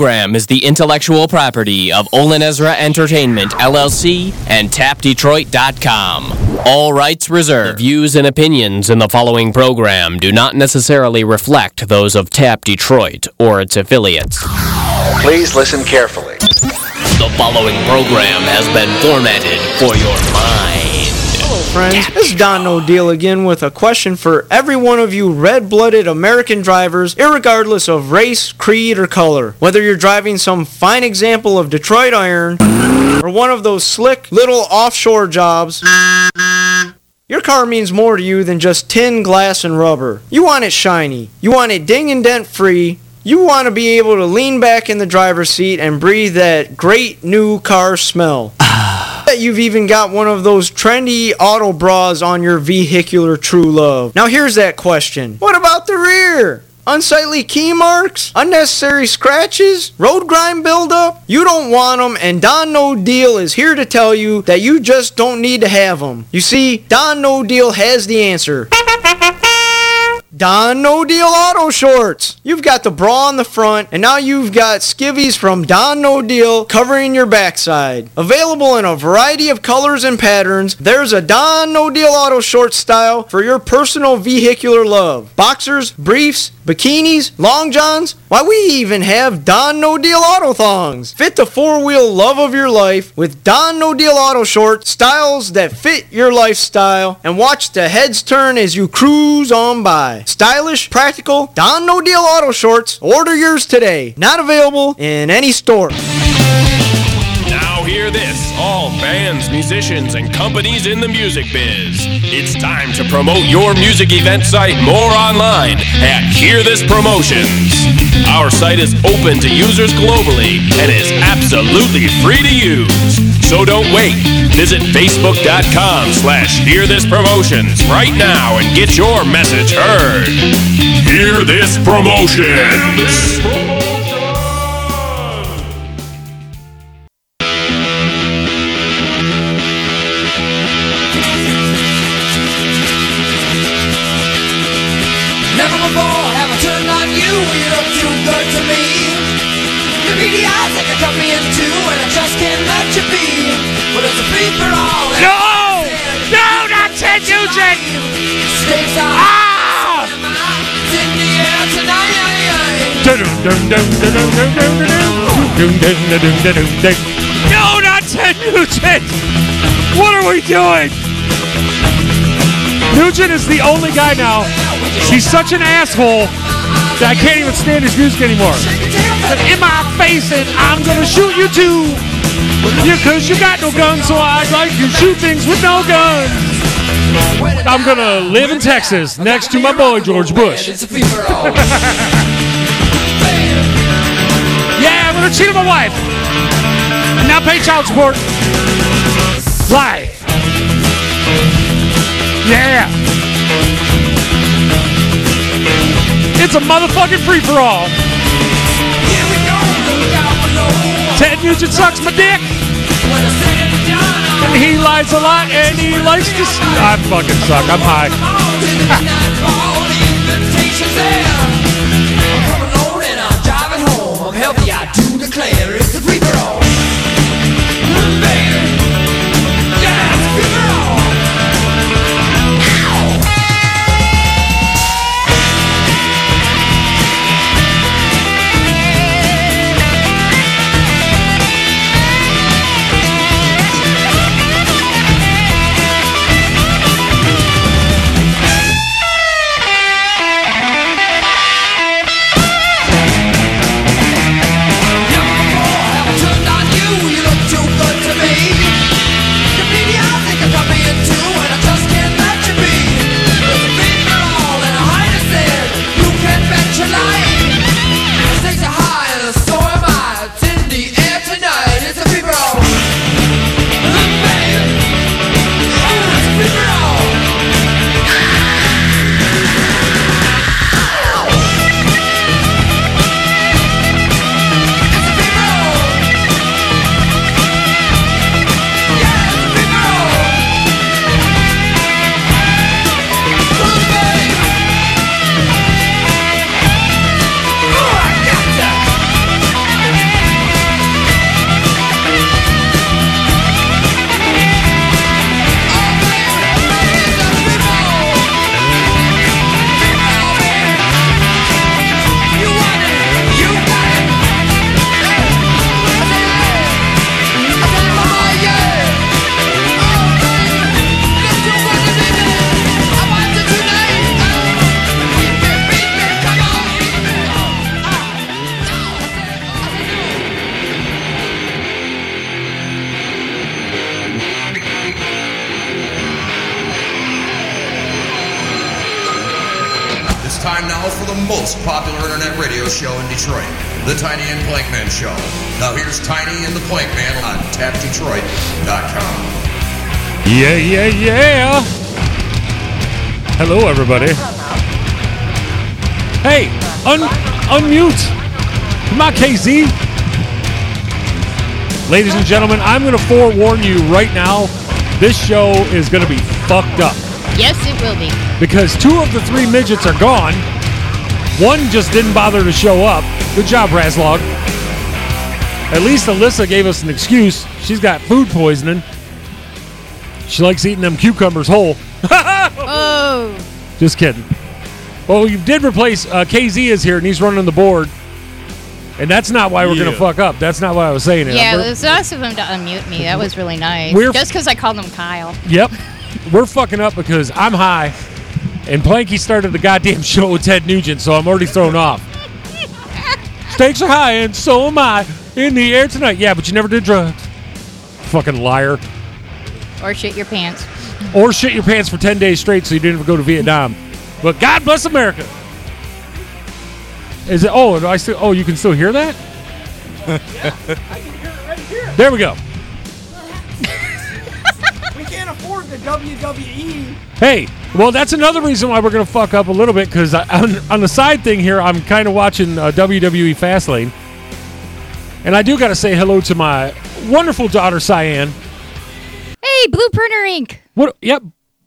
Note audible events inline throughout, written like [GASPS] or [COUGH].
program is the intellectual property of Olin Ezra Entertainment, LLC, and TapDetroit.com. All rights reserved. The views and opinions in the following program do not necessarily reflect those of Tap Detroit or its affiliates. Please listen carefully. The following program has been formatted for your mind. Friends. This is Don No Deal again with a question for every one of you red blooded American drivers, irregardless of race, creed, or color. Whether you're driving some fine example of Detroit iron or one of those slick little offshore jobs. Your car means more to you than just tin, glass, and rubber. You want it shiny. You want it ding and dent free. You want to be able to lean back in the driver's seat and breathe that great new car smell. [SIGHS] [SIGHS] [SIGHS] Bet you've even got one of those trendy auto bras on your vehicular true love. Now here's that question. What about the rear? Unsightly key marks? Unnecessary scratches? Road grime buildup? You don't want them, and Don No Deal is here to tell you that you just don't need to have them. You see, Don No Deal has the answer. Don No Deal Auto Shorts. You've got the bra on the front, and now you've got skivvies from Don No Deal covering your backside. Available in a variety of colors and patterns, there's a Don No Deal Auto Shorts style for your personal vehicular love. Boxers, briefs, bikinis, long johns. Why, we even have Don No Deal Auto Thongs. Fit the four wheel love of your life with Don No Deal Auto Shorts, styles that fit your lifestyle, and watch the heads turn as you cruise on by. Stylish, practical, Don No Deal Auto Shorts. Order yours today. Not available in any store. Hear this, all bands, musicians, and companies in the music biz. It's time to promote your music event site more online at Hear This Promotions. Our site is open to users globally and is absolutely free to use. So don't wait. Visit facebook.com slash Hear This Promotions right now and get your message heard. Hear This Promotions. No, not Ted Nugent! What are we doing? Nugent is the only guy now. He's such an asshole that I can't even stand his music anymore. In my face, and I'm gonna shoot you too. Yeah, cause you got no guns, so I'd like you to shoot things with no guns. I'm gonna live in Texas next to my boy George Bush. [LAUGHS] Gonna cheat on my wife. And now pay child support. Live. Yeah. It's a motherfucking free for all. Ted Nugent sucks my dick. And he lies a lot and he likes to. I fucking suck. I'm high. [LAUGHS] declare everybody. Hey, un- unmute. Come on, KZ. Ladies and gentlemen, I'm going to forewarn you right now. This show is going to be fucked up Yes, it will be. because two of the three midgets are gone. One just didn't bother to show up. Good job, Razlog. At least Alyssa gave us an excuse. She's got food poisoning. She likes eating them cucumbers whole. Just kidding. Well, you did replace uh, KZ is here and he's running the board, and that's not why we're gonna fuck up. That's not why I was saying it. yeah. We're- It's nice of him to unmute me. That was really nice. We're- Just because I called him Kyle. Yep, we're fucking up because I'm high, and Planky started the goddamn show with Ted Nugent, so I'm already thrown off. Stakes are high, and so am I in the air tonight. Yeah, but you never did drugs. Fucking liar. Or shit your pants. Or shit your pants for 10 days straight so you didn't even go to Vietnam. But God bless America. Is it? Oh, do I still? Oh, you can still hear that? [LAUGHS] There we go. We can't afford the. WWE. Hey, well, that's another reason why we're going to fuck up a little bit because on, on the side thing here, I'm kind of watching uh, WWE Fastlane. And I do got to say hello to my wonderful daughter, Cyan. Hey, Blue Printer Ink. What? Yep.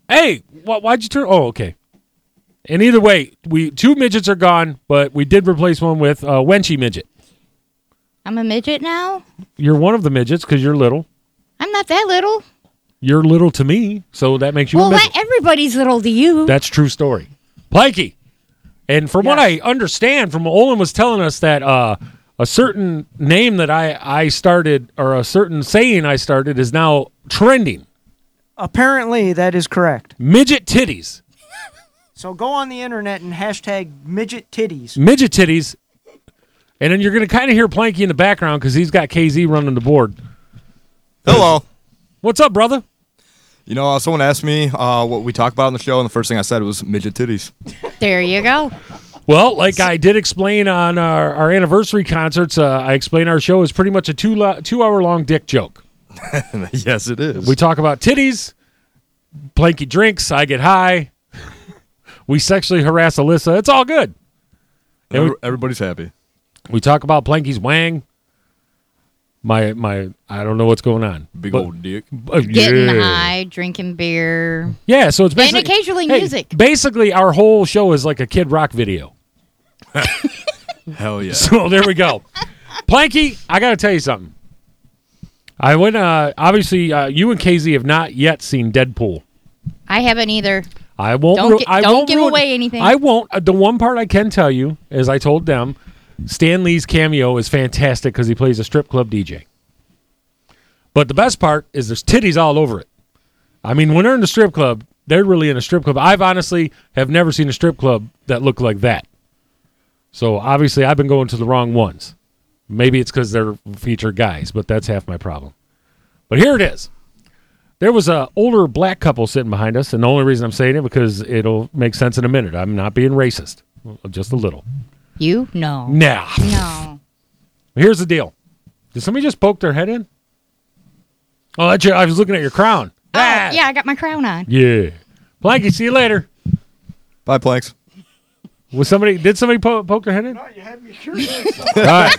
Hey, why, why'd you turn? Oh, okay. And either way, we two midgets are gone, but we did replace one with a Wenchy midget. I'm a midget now. You're one of the midgets because you're little. I'm not that little. You're little to me, so that makes you well, a midget. not everybody's little to you. That's true story. Planky. And from what I understand, from Olin was telling us that uh, a certain name that I, I started or a certain saying I started is now trending. Apparently, that is correct. Midget titties. So go on the internet and hashtag midget titties. Midget titties. And then you're going to kind of hear Planky in the background because he's got KZ running the board. Hello. What's up, brother? You know, uh, someone asked me uh, what we talk about on the show, and the first thing I said was midget titties. there you go. Well, like I did explain on our, our anniversary concerts, uh, I explained our show is pretty much a two lo- two hour long dick joke. [LAUGHS] yes, it is. We talk about titties, Planky drinks, I get high, we sexually harass Alyssa. It's all good. And we, everybody's happy. we talk about Planky's wang. My my, I don't know what's going on. Big But- old dick. uh, Getting yeah. high, drinking beer. Yeah, so it's basically and occasionally Hey, music. Basically, our whole show is like a Kid Rock video. [LAUGHS] Hell yeah. [LAUGHS] So there we go. Planky, I got to tell you something. I went. Uh, obviously, uh, you and KZ have not yet seen Deadpool. I haven't either. I won't. Don't ru- gi- I don't won't give ruin- away anything. I won't. Uh, the one part I can tell you is I told them Stan Lee's cameo is fantastic because he plays a strip club DJ. But the best part is there's titties all over it. I mean, when they're in the strip club, they're really in a strip club. I've honestly have never seen a strip club that looked like that. So obviously, I've been going to the wrong ones. Maybe it's because they're featured guys, but that's half my problem. But here it is. There was a older black couple sitting behind us, and the only reason I'm saying it because it'll make sense in a minute. I'm not being racist, just a little. You? No. Nah. No. Here's the deal. Did somebody just poke their head in? Oh, that's your, I was looking at your crown. Oh, ah. yeah, I got my crown on. Yeah. Planky, see you later. Bye, Planks. Was somebody? Did somebody po- poke their head in? No, you had me curious. [LAUGHS] All right.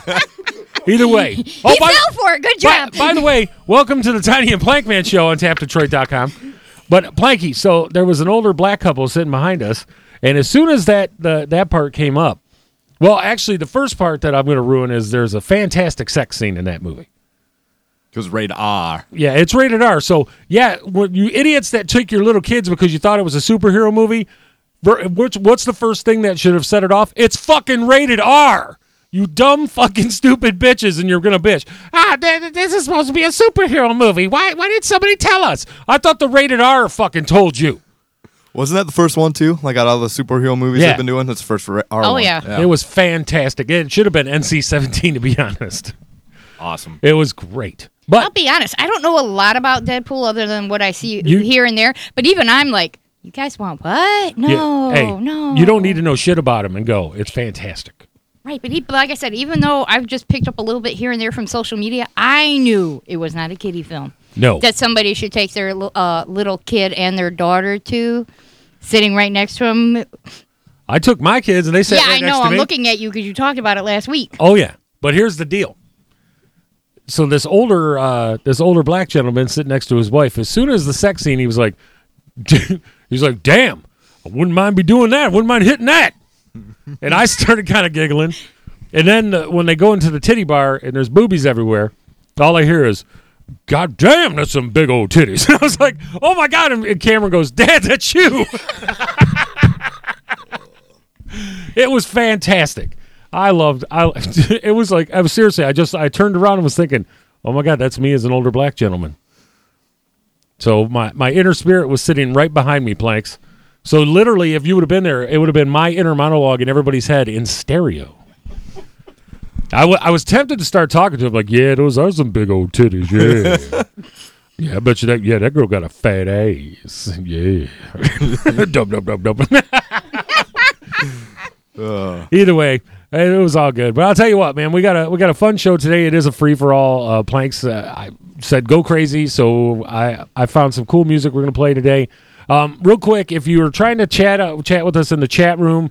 Either way. [LAUGHS] he oh, fell for it. Good by, job. by the way, welcome to the Tiny and Plankman show on tapdetroit.com. But Planky, so there was an older black couple sitting behind us, and as soon as that the, that part came up, well, actually, the first part that I'm going to ruin is there's a fantastic sex scene in that movie. Because rated R. Yeah, it's rated R. So yeah, when you idiots that took your little kids because you thought it was a superhero movie, ver- what's what's the first thing that should have set it off? It's fucking rated R. You dumb fucking [LAUGHS] stupid bitches, and you're gonna bitch. Ah, th- th- this is supposed to be a superhero movie. Why why did somebody tell us? I thought the rated R fucking told you. Wasn't that the first one, too? Like, out of all the superhero movies Yeah. they've been doing? That's the first for R. Oh, one. yeah. It was fantastic. It should have been NC-17 to be [LAUGHS] honest. awesome. It was great. But I'll be honest. I don't know a lot about Deadpool other than what I see You- here and there. But even I'm like, You guys want what? No, Yeah, hey, no. You don't need to know shit about him and go. It's fantastic. Right, but he, like I said, even though I've just picked up a little bit here and there from social media, I knew it was not a kiddie film. No. That somebody should take their uh, little kid and their daughter to, sitting right next to him. I took my kids and they said, yeah, right I know. I'm me. looking at you because you talked about it last week. Oh yeah, but here's the deal. So this older, uh, this older black gentleman sitting next to his wife. As soon as the sex scene, he was like, [LAUGHS] he's like, "Damn, I wouldn't mind be doing that. I Wouldn't mind hitting that." [LAUGHS] and I started kind of giggling. And then uh, when they go into the titty bar and there's boobies everywhere, all I hear is, "God damn, that's some big old titties." [LAUGHS] I was like, "Oh my god!" And, and Cameron goes, "Dad, that's you." [LAUGHS] it was fantastic. I loved. I it was like I was seriously. I just I turned around and was thinking, oh my god, that's me as an older black gentleman. So my my inner spirit was sitting right behind me, planks. So literally, if you would have been there, it would have been my inner monologue in everybody's head in stereo. I, w- I was tempted to start talking to him like, yeah, those are some big old titties, yeah. [LAUGHS] Yeah, I bet you that. Yeah, that girl got a fat ass. [LAUGHS] Yeah, [LAUGHS] dub dub dub dub. Uh. Either way, it was all good. But I'll tell you what, man, we got a we got a fun show today. It is a free for all. Uh, Planks, uh, I said go crazy, so I I found some cool music we're gonna play today. Um, real quick, if you were trying to chat uh, chat with us in the chat room.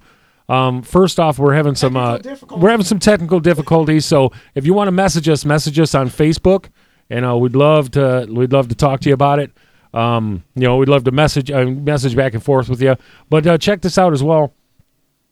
Um, first off, we're having some uh, we're having some technical difficulties. So if you want to message us, message us on Facebook, and uh, we'd love to we'd love to talk to you about it. Um, you know, we'd love to message uh, message back and forth with you. But uh, check this out as well.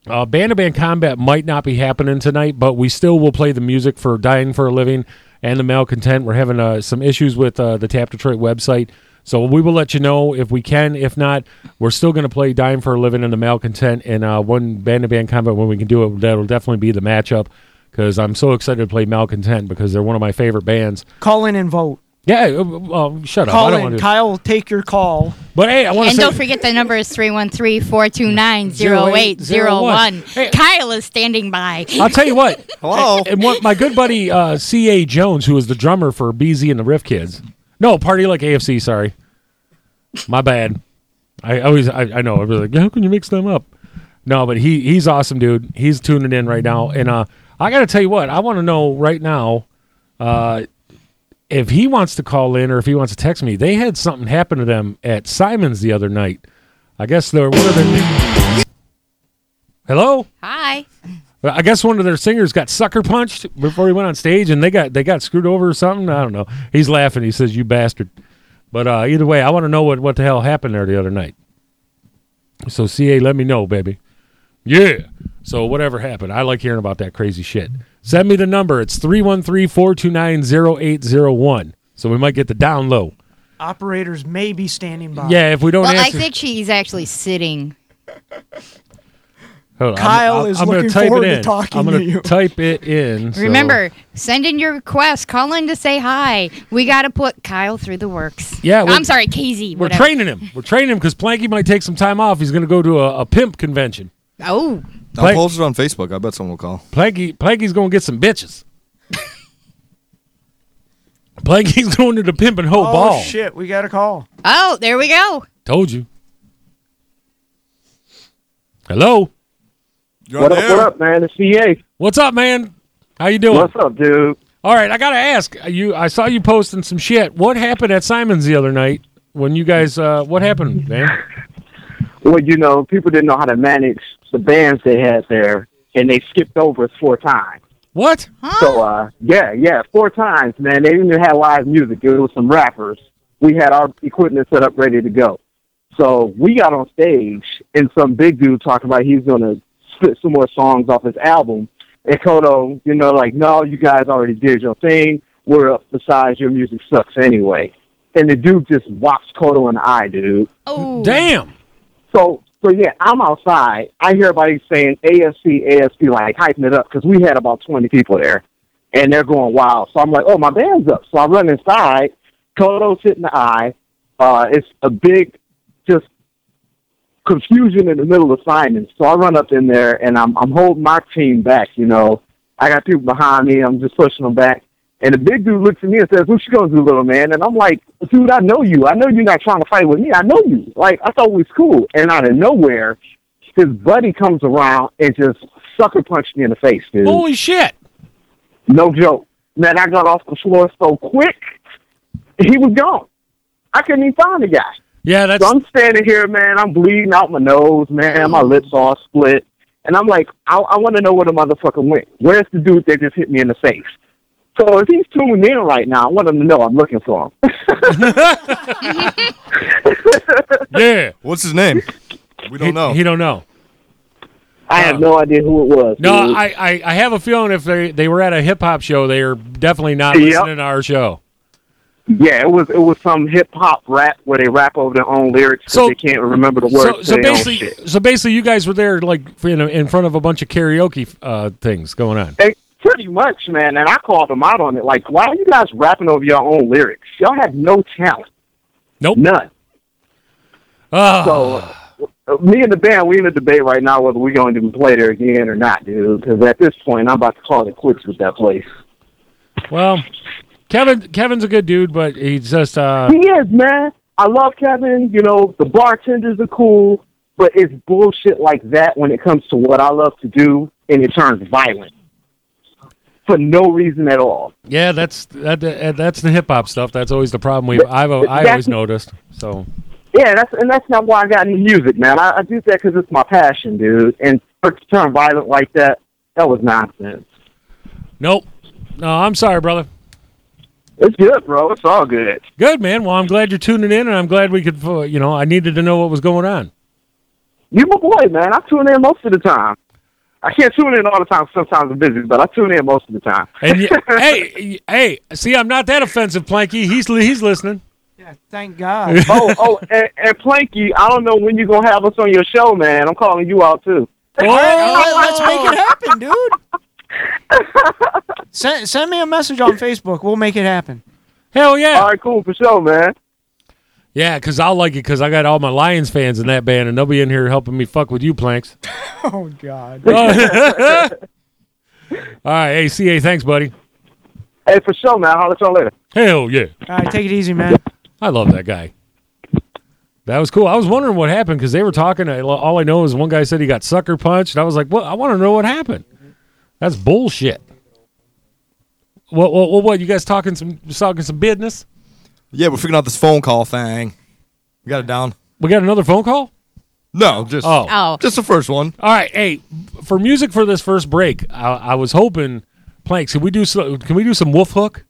Uh, Band to Band Combat might not be happening tonight, but we still will play the music for Dying for a Living and the Malcontent. We're having uh, some issues with uh, the Tap Detroit website. So we will let you know if we can. If not, we're still going to play Dying for a Living and the Malcontent. And uh, one Band to Band Combat, when we can do it, that'll definitely be the matchup because I'm so excited to play Malcontent because they're one of my favorite bands. Call in and vote. Yeah, uh, uh, shut up. I Call don't in. want to. Kyle will take your call. But hey, I want to And say. don't forget the number is 313-429-0801. Kyle is standing by. I'll tell you what. [LAUGHS] Hello. And what my good buddy uh, C.A. Jones, who was the drummer for BZ and the Riff Kids. No, Party Like AFC, sorry. My bad. I always, I, I know. I was like, how can you mix them up? No, but he he's awesome, dude. He's tuning in right now. And uh, I got to tell you what, I want to know right now uh, if he wants to call in or if he wants to text me. They had something happen to them at Simon's the other night. I guess they're one of their. Hello? Hi. I guess one of their singers got sucker punched before he went on stage, and they got they got screwed over or something. I don't know. He's laughing. He says, "You bastard." But uh, either way, I want to know what what the hell happened there the other night. So CA, let me know, baby. Yeah. So whatever happened, I like hearing about that crazy shit. Send me the number. It's 313-429-0801. So we might get the down low. Operators may be standing by. Yeah, if we don't Well, I think she's actually sitting. Hold on, Kyle I'm, is I'm gonna looking type forward it to in. talking I'm to gonna you. type it in. so- Remember, send in your request. Call in to say hi. We got to put Kyle through the works. Yeah, I'm sorry, Casey. We're whatever. training him. We're training him because Planky might take some time off. He's going to go to a, a pimp convention. Oh, I'll Plank- post it on Facebook. I bet someone will call. Planky, Planky's going to get some bitches. [LAUGHS] Planky's going to the pimp and hoe Oh ball. shit, we got a call. oh, there we go. Told you. Hello. You're What on up, the air. what up, man? It's CA. What's up, man? How you doing? What's up, dude? All right, I got to ask. You, I saw you posting some shit. What happened at Simon's the other night when you guys? Uh, what happened, man? [LAUGHS] Well, you know, people didn't know how to manage the bands they had there, and they skipped over us four times. What? So, uh, yeah, yeah, four times, man. They didn't even have live music. It was some rappers. We had our equipment set up ready to go. So we got on stage, and some big dude talking about he's going to spit some more songs off his album. And Kodo, you know, like, no, you guys already did your thing. We're up. Besides, your music sucks anyway. And the dude just whops Kodo in the eye, dude. Oh, Damn. So, so yeah, I'm outside. I hear everybody saying AFC, AFC, like hyping it up because we had about 20 people there, and they're going wild. So I'm like, oh, my band's up. So I run inside. Kodo's hitting the eye. Uh, it's a big, just confusion in the middle of Simon. So I run up in there, and I'm I'm holding my team back. You know, I got people behind me. I'm just pushing them back. And the big dude looks at me and says, "What you gonna do, little man?" And I'm like, "Dude, I know you. I know you're not trying to fight with me. I know you. Like I thought we was cool." And out of nowhere, his buddy comes around and just sucker punched me in the face, dude. Holy shit! No joke. Man, I got off the floor so quick, he was gone. I couldn't even find the guy. Yeah, that's. So I'm standing here, man. I'm bleeding out my nose, man. My lips all split. And I'm like, I, I want to know where the motherfucker went. Where's the dude that just hit me in the face? So if he's tuning in right now, I want him to know I'm looking for him. [LAUGHS] Yeah. What's his name? We don't he, know. He don't know. I have no idea who it was. No, dude. I, I, I have a feeling if they, they were at a hip hop show, they are definitely not Yep. listening to our show. yeah, it was it was some hip hop rap where they rap over their own lyrics 'cause So- they can't remember the words. so to their own basically, shit. so basically, you guys were there like in, in front of a bunch of karaoke uh, things going on. They, pretty much, man. And I called them out on it. Like, why are you guys rapping over your own lyrics? Y'all have no talent. Nope. None. Ah. So, uh, me and the band, we in a debate right now whether we're going to play there again or not, dude. Because at this point, I'm about to call it quits with that place. Well, Kevin Kevin's a good dude, but he's just uh, He is, man. I love Kevin. You know, the bartenders are cool, but it's bullshit like that when it comes to what I love to do, and it turns violent for no reason at all. yeah, that's that, that- that's the hip hop stuff. That's always the problem we I've I always noticed. So Yeah, that's and that's not why I got into music, man. I, I do that because it's my passion, dude. And for to turn violent like that, that was nonsense. nope. No, I'm sorry, brother. It's good, bro. It's all good. Good man. Well, I'm glad you're tuning in, and I'm glad we could. Uh, you know, I needed to know what was going on. You my boy, man. I tune in most of the time. I can't tune in all the time. Sometimes I'm busy, but I tune in most of the time. And y- [LAUGHS] hey, hey, see, I'm not that offensive, Planky. He's he's listening. Yeah, thank God. [LAUGHS] oh, oh, and, and Planky, I don't know when you're gonna have us on your show, man. I'm calling you out too. All right, let's make it happen, dude. [LAUGHS] send, send me a message on Facebook. We'll make it happen. Hell yeah. All right, cool for sure, man. Yeah, because I'll like it because I got all my Lions fans in that band, and they'll be in here helping me fuck with you, Planks. [LAUGHS] Oh God. [LAUGHS] all right, hey, CA, thanks, buddy. Hey, for sure, man. I'll let y'all later. Hell yeah. All right, take it easy, man. I love that guy. That was cool. I was wondering what happened because they were talking. Uh, all I know is one guy said he got sucker punched. And I was like, "Well, I want to know what happened." That's bullshit. What? What? What? what you guys talking some talking some business? Yeah, we're figuring out this phone call thing. We got it down. We got another phone call. No, just Oh. Oh. just the first one. All right. Hey, for music for this first break, I, I was hoping, Planks, can we do so, can we do some Wolf Hook?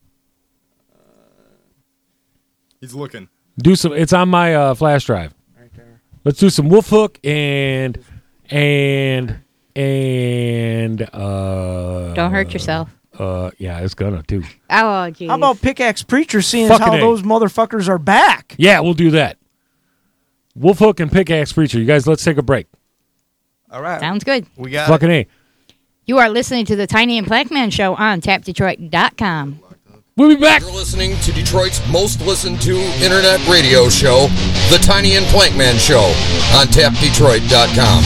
He's looking. Do some. It's on my uh, flash drive. Right there. Let's do some Wolf Hook and and and uh. Don't hurt yourself. Uh, yeah, it's gonna too. Oh, geez. How about Pickaxe Preacher seeing as Fucking how A. those motherfuckers are back? Yeah, we'll do that. Wolf Hook and Pickaxe Preacher. You guys, let's take a break. All right. Sounds good. We got Fucking a. You are listening to the Tiny and Plankman Show on TapDetroit.com. We'll be back. You're listening to Detroit's most listened to internet radio show, The Tiny and Plankman Show, on tapdetroit.com.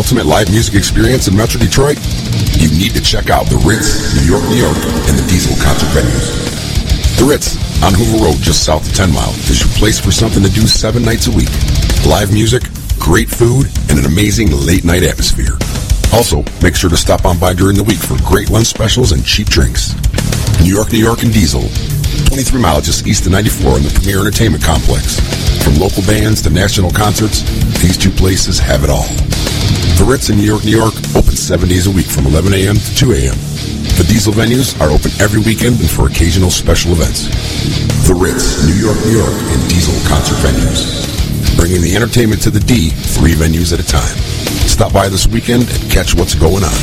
ultimate live music experience in Metro Detroit? You need to check out the Ritz, New York, New York, and the Diesel concert venues. The Ritz, on Hoover Road, just south of 10 Mile, is your place for something to do seven nights a week. Live music, great food, and an amazing late night atmosphere. Also, make sure to stop on by during the week for great lunch specials and cheap drinks. New York, New York, and Diesel, 23 miles just east of 94 in the Premier Entertainment Complex. From local bands to national concerts, these two places have it all. The Ritz in New York, New York, open seven days a week from 11 a.m. to 2 a.m. The Diesel venues are open every weekend and for occasional special events. The Ritz, New York, New York, and Diesel concert venues. Bringing the entertainment to the D, three venues at a time. Stop by this weekend and catch what's going on.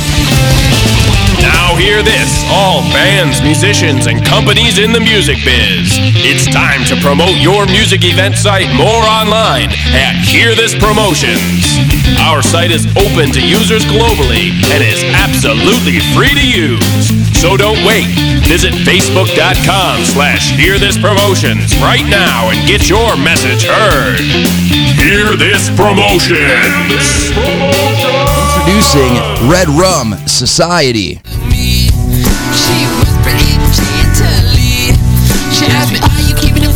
Now hear this, all bands, musicians, and companies in the music biz. It's time to promote your music event site more online at Hear This Promotions. Our site is open to users globally and is absolutely free to use. So don't wait. Visit facebook.com slash Hear This Promotions right now and get your message heard. Hear This Promotions. Introducing Red Rum Society. She was. She asked me,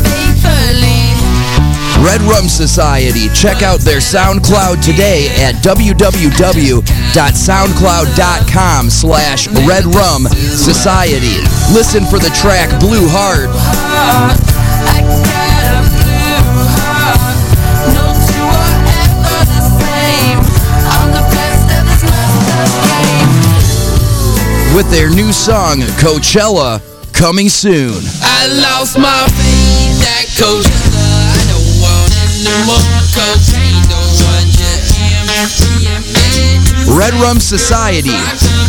Red Rum Society. Check out their SoundCloud today at www.soundcloud.com slash Red Rum Society. Listen for the track Blue Heart. With their new song Coachella coming soon. I lost my faith at Coachella. Red Rum Society.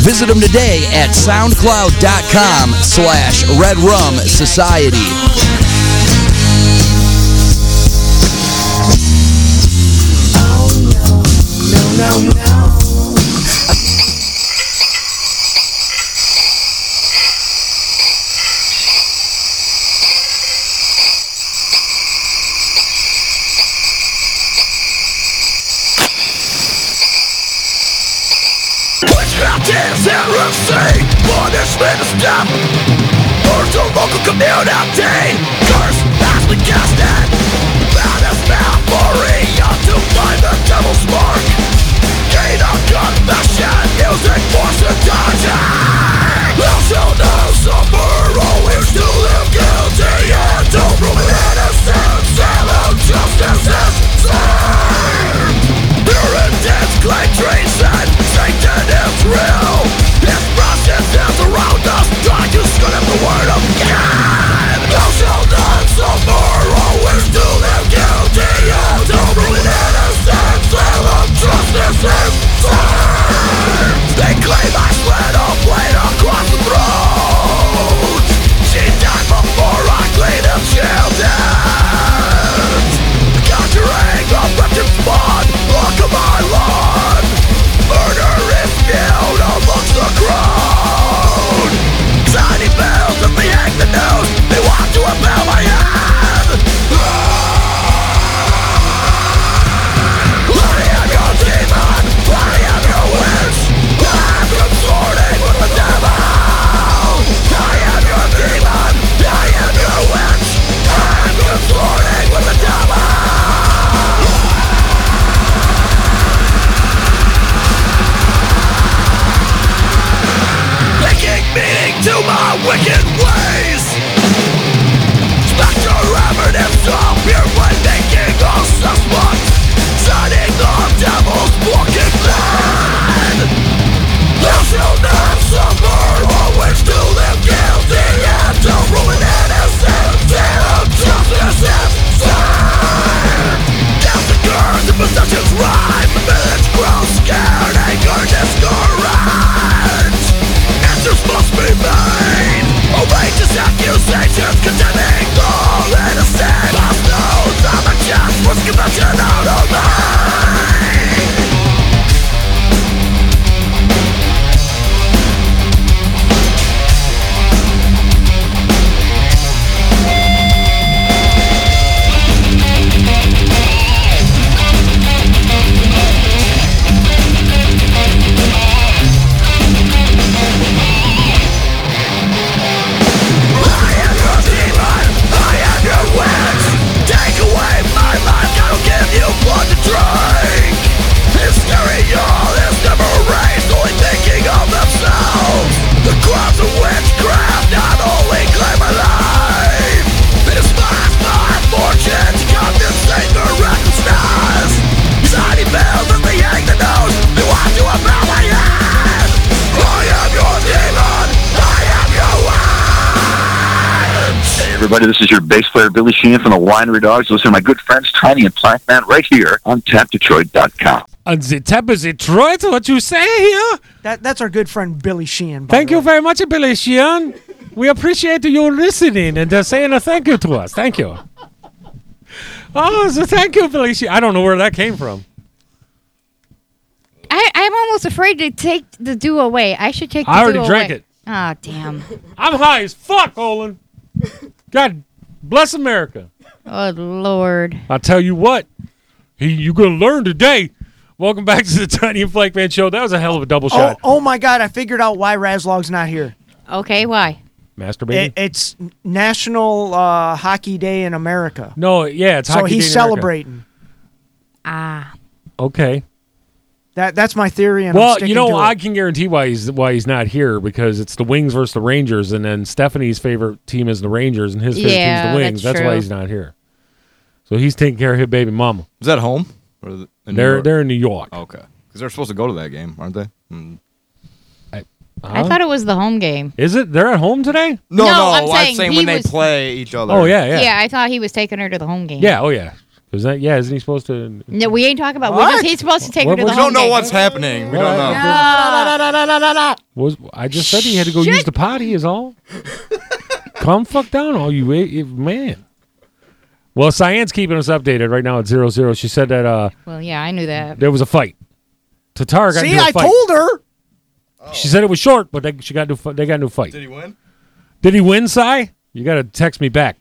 Visit them today at soundcloud.com slash Red Rum Society. Witchcraft bass player, Billy Sheehan from the Winery Dogs. Listen to my good friends, Tiny and Plankman, right here on TapDetroit.com. On the tap of Detroit, what you say here? That that's our good friend Billy Sheehan. by Thank the you very much, Billy Sheehan. We appreciate you listening and uh, saying a thank you to us. Thank you. Oh, so thank you, Billy Sheehan. I don't know where that came from. I, I'm almost afraid to take the do away. I should take the I already drank away. it. Ah, damn. I'm high as fuck, Olin. God bless America. Oh, Lord. I'll tell you what, he, you're going to learn today. Welcome back to the [LAUGHS] Tiny and Plankman Show. That was a hell of a double Oh, shot. oh my God! I figured out why Razlog's not here. Okay, why? Masturbating? It, it's National uh, Hockey Day in America. no, yeah, it's so Hockey he's Day in America. celebrating. Ah. Okay. That that's my theory. And I'm Well, you know, to it. I can guarantee why he's why he's not here because it's the Wings versus the Rangers, and then Stephanie's favorite team is the Rangers, and his favorite Yeah, team's the Wings. that's That's, why he's not here. So he's taking care of his baby mama. Is that home? Or in They're York? they're in New York. Okay. Because they're supposed to go to that game, aren't they? Mm. I thought it was the home game. Is it? They're at home today? No, No, no. I'm saying he when they was- play each other. Oh yeah, yeah, yeah, I thought he was taking her to the home game. yeah. Oh yeah. Is that yeah? Isn't he supposed to? No, we ain't talking about. We're just, he's supposed to take What- her to the what- We don't know game. what's happening. We don't know. Was I just said he had to go use the potty? Is all. Come fuck down, all you eh, man. Well, Cyanne's keeping us updated right now at zero zero. She said that uh Well, yeah, I knew that. there was a fight. Tatar got See, into a I fight. told her. She said it was short, but they, she got new, fi- they got a new fight. Did he win? Did he win, Cy? You got to text me back.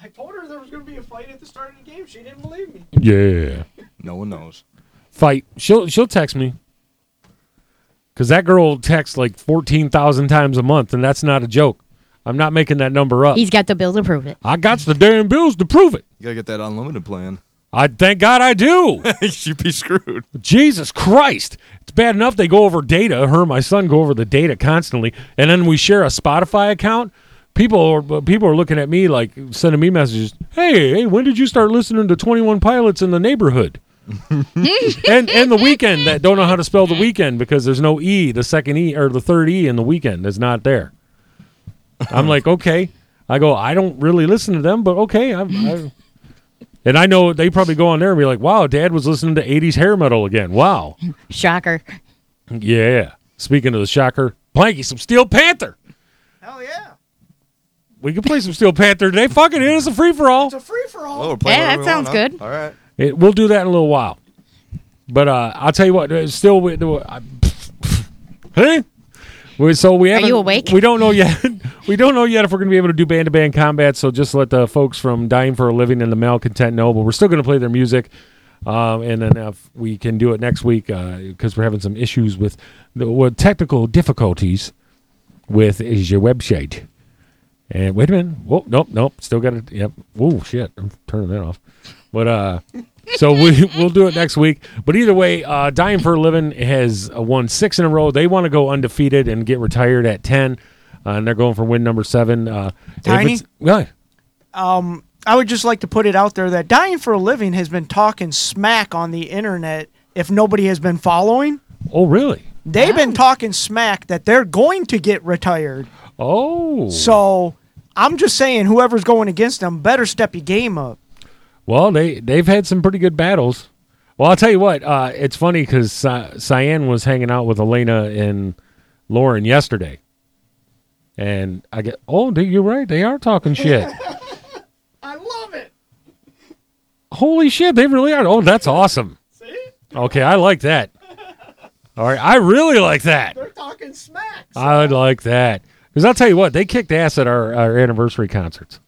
I told her there was going to be a fight at the start of the game. She didn't believe me. Yeah. No one knows. Fight. She'll she'll text me. Cause that girl texts like fourteen thousand times a month, and that's not a joke. I'm not making that number up. He's got the bill to prove it. I got the damn bills to prove it. You gotta get that unlimited plan. I thank God I do. [LAUGHS] You'd be screwed. Jesus Christ. It's bad enough they go over data. Her and my son go over the data constantly. And then we share a Spotify account. People are people are looking at me like sending me messages. Hey, hey, when did you start listening to 21 Pilots in the neighborhood? [LAUGHS] and and the Weeknd that don't know how to spell the Weeknd because there's no E, the second E or the third E in the Weeknd is not there. I'm like, okay. I go, I don't really listen to them, but okay. I'm, I, [LAUGHS] and I know they probably go on there and be like, wow, dad was listening to 80s hair metal again. Wow. Shocker. Yeah. Speaking of the shocker, Planky, some Steel Panther. Hell yeah. We can play some Steel Panther today. Fuck it, it is a free for all. It's a free for all. Well, we're playing Yeah, whatever that we want, sounds huh? good. All right. It, we'll do that in a little while. But uh, I'll tell you what, uh, still, we, I, [LAUGHS] hey, we, so we haven't. you awake? We don't know yet. [LAUGHS] we don't know yet if we're going to be able to do band to band combat. So just let the folks from Dying for a Living and the Malcontent know. But we're still going to play their music. Um, and then if we can do it next week because we're having some issues with the with technical difficulties with is your website. And wait a minute. Whoa, nope, nope. Still got it. Yep. Oh shit. I'm turning that off. But uh, so we [LAUGHS] we'll do it next week. But either way, uh, Dying for a Living has uh, won six in a row. They want to go undefeated and get retired at ten, uh, and they're going for win number seven. Uh, Tiny? it's- yeah. Um, I would just like to put it out there that Dying for a Living has been talking smack on the internet if nobody has been following. Oh really? They've been talking smack that they're going to get retired. Oh. So I'm just saying, whoever's going against them better step your game up. Well, they they've had some pretty good battles. Well, I'll tell you what. Uh, it's funny because Cy- Cyan was hanging out with Elena and Lauren yesterday, and I get, oh, they- you're right. They are talking shit. [LAUGHS] I love it. Holy shit, they really are. Oh, that's awesome. See? Okay, I like that. [LAUGHS] All right, I really like that. They're talking smack. I like that because I'll tell you what, they kicked ass at our, our anniversary concerts.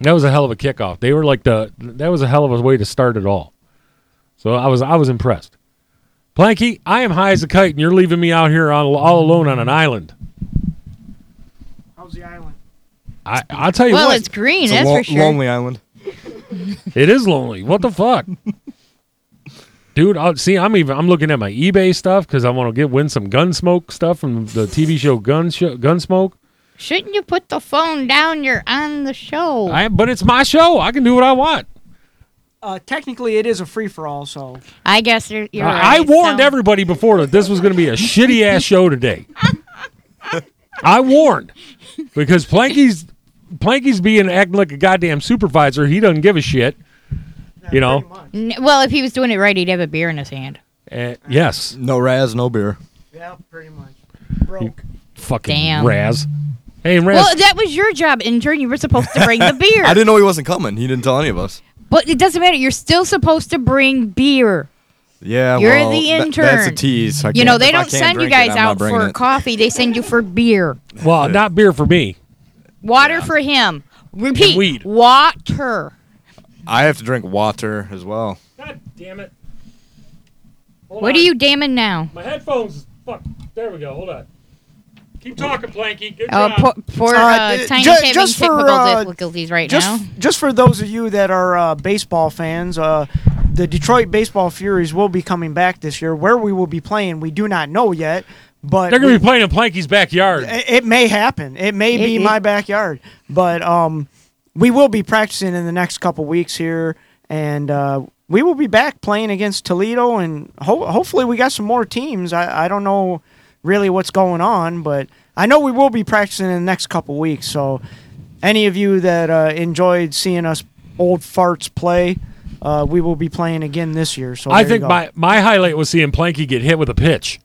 That was a hell of a kickoff. They were like the that was a hell of a way to start it all. So I was I was impressed. Planky, I am high as a kite, and you're leaving me out here all, all alone on an island. How's the island? I I'll tell you Well, what, it's green, It's a that's lo- for sure. lonely island. [LAUGHS] it is lonely. What the fuck, [LAUGHS] dude? I'll, see, I'm even I'm looking at my eBay stuff because I want to get win some Gunsmoke stuff from the TV show Gun show, Gunsmoke. Shouldn't you put the phone down? You're on the show. I but it's my show. I can do what I want. Uh, technically, it is a free for all. So I guess you're, you're I, I warned So- everybody before that this was going to be a shitty ass show today. I warned because Planky's Planky's being acting like a goddamn supervisor. He doesn't give a shit. You know. N- Well, if he was doing it right, he'd have a beer in his hand. Uh, yes. No Raz, no beer. Yeah, pretty much. Bro, fucking Damn. Raz. Hey, Raz. Well, that was your job, intern. You were supposed to bring the [LAUGHS] beer. I didn't know he wasn't coming. He didn't tell any of us. But it doesn't matter. You're still supposed to bring beer. Yeah, You're well, the tha- intern. that's a tease. I you know, can't- they if I don't can't send you drink it, guys I'm not out bringing for it. coffee. They send you for beer. well, not beer for me. Water for him. Repeat. weed. Water. I have to drink water as well. God damn it. What are you damning now? My headphones. Fuck. There we go. Hold on. Keep talking, Planky. Good Uh, job. poor, poor Uh, uh, d- Tiny's ju- just for, technical uh, difficulties right just, now. Just for those of you that are uh, baseball fans, uh, the Detroit Baseball Furies will be coming back this year. Where we will be playing, we do not know yet. But They're gonna we- be playing in Planky's backyard. it, it may happen. It may be It- it- my backyard, but um, we will be practicing in the next couple weeks here, and uh, we will be back playing against Toledo, and ho- hopefully we got some more teams. I, I don't know really what's going on, but I know we will be practicing in the next couple weeks. So, any of you that uh, enjoyed seeing us old farts play, uh, we will be playing again this year. So I think my, my highlight was seeing Planky get hit with a pitch.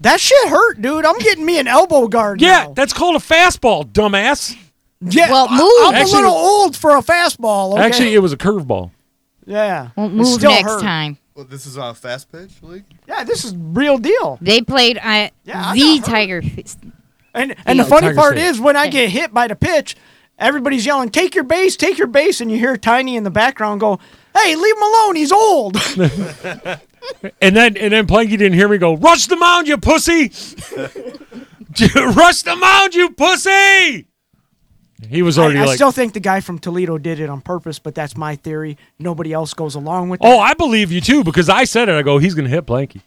that shit hurt, dude. I'm getting me an elbow guard. Yeah, now. that's called a fastball, dumbass. Yeah, Well, I- move. I'm Actually- a little old for a fastball. Okay? Actually, it was a curveball. yeah, Won't It move still next hurt. time. Well, this is a fast pitch league. Yeah, this is real deal. They played uh, Yeah, I the got hurt. Tiger. And and Yeah, the funny Tiger part State. is when I get hit by the pitch, everybody's yelling, "Take your base, take your base," and you hear Tiny in the background go, "Hey, leave him alone. He's old." [LAUGHS] [LAUGHS] And then and then Planky didn't hear me go, rush the mound, you pussy! [LAUGHS] rush the mound, you pussy! He was already I, I like, still think the guy from Toledo did it on purpose, but that's my theory. Nobody else goes along with oh, that. I believe you too because I said it. I go, he's gonna hit Planky.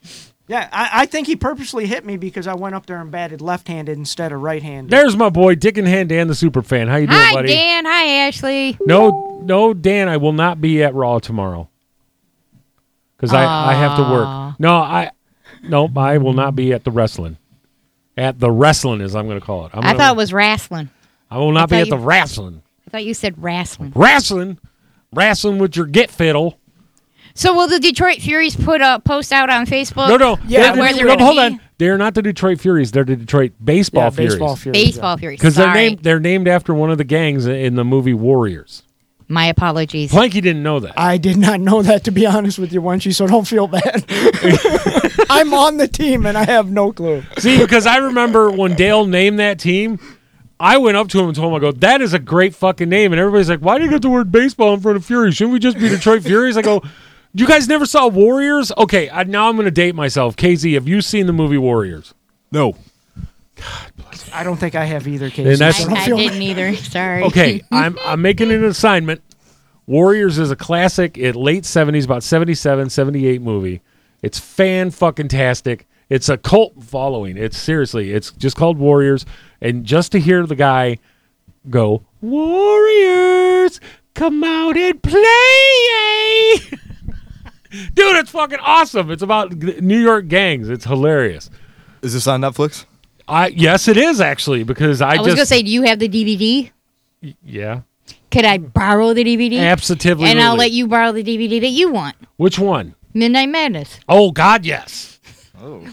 yeah, I, I think he purposely hit me because I went up there and batted left-handed instead of right-handed. There's my boy Dick and Hand Dan, the super fan. How you doing, Hi, buddy? Dan. Hi, Ashley. No, no, Dan. I will not be at Raw tomorrow because I, I have to work. No, I, no, I will not be at the wrestling. At the wrestling, as I'm going to call it. I'm I gonna- thought it was wrestling. I will not I be thought at the you- wrestling. I thought you said wrestling. Wrestling, wrestling with your get fiddle. So will the Detroit Furies put a post out on Facebook? No, no, Yeah, they're the- where they're no, gonna hold be? on. They're not the Detroit Furies. They're the Detroit Baseball Yeah, Furies. baseball Furies. Baseball Furies. Because they're named they're named after one of the gangs in the movie Warriors. My apologies. Planky didn't know that. I did not know that to be honest with you, Wenchy, so don't feel bad. [LAUGHS] I'm on the team and I have no clue. See, because I remember when Dale named that team, I went up to him and told him, I go, that is a great fucking name. And everybody's like, why do you get the word baseball in front of Fury? Shouldn't we just be Detroit Furies? I go, you guys never saw Warriors? Okay, I, now I'm going to date myself. Casey, have you seen the movie Warriors? No. God bless. I don't think I have either, And Casey. that's- so don't I [LAUGHS] didn't either. Sorry. Okay, [LAUGHS] I'm, I'm making an assignment. Warriors is a classic at late 70s, about 77, 78 movie. It's fan fucking tastic. It's a cult following. It's seriously, it's just called Warriors. And just to hear the guy go, Warriors, come out and play. [LAUGHS] Dude, it's fucking awesome. It's about New York gangs. It's hilarious. Is this on Netflix? I yes, it is actually because I, I was just gonna say, do you have the DVD? yeah, Could I borrow the DVD? absolutely. And I'll let you borrow the DVD that you want. Which one? Midnight Madness. Oh God, yes. Oh.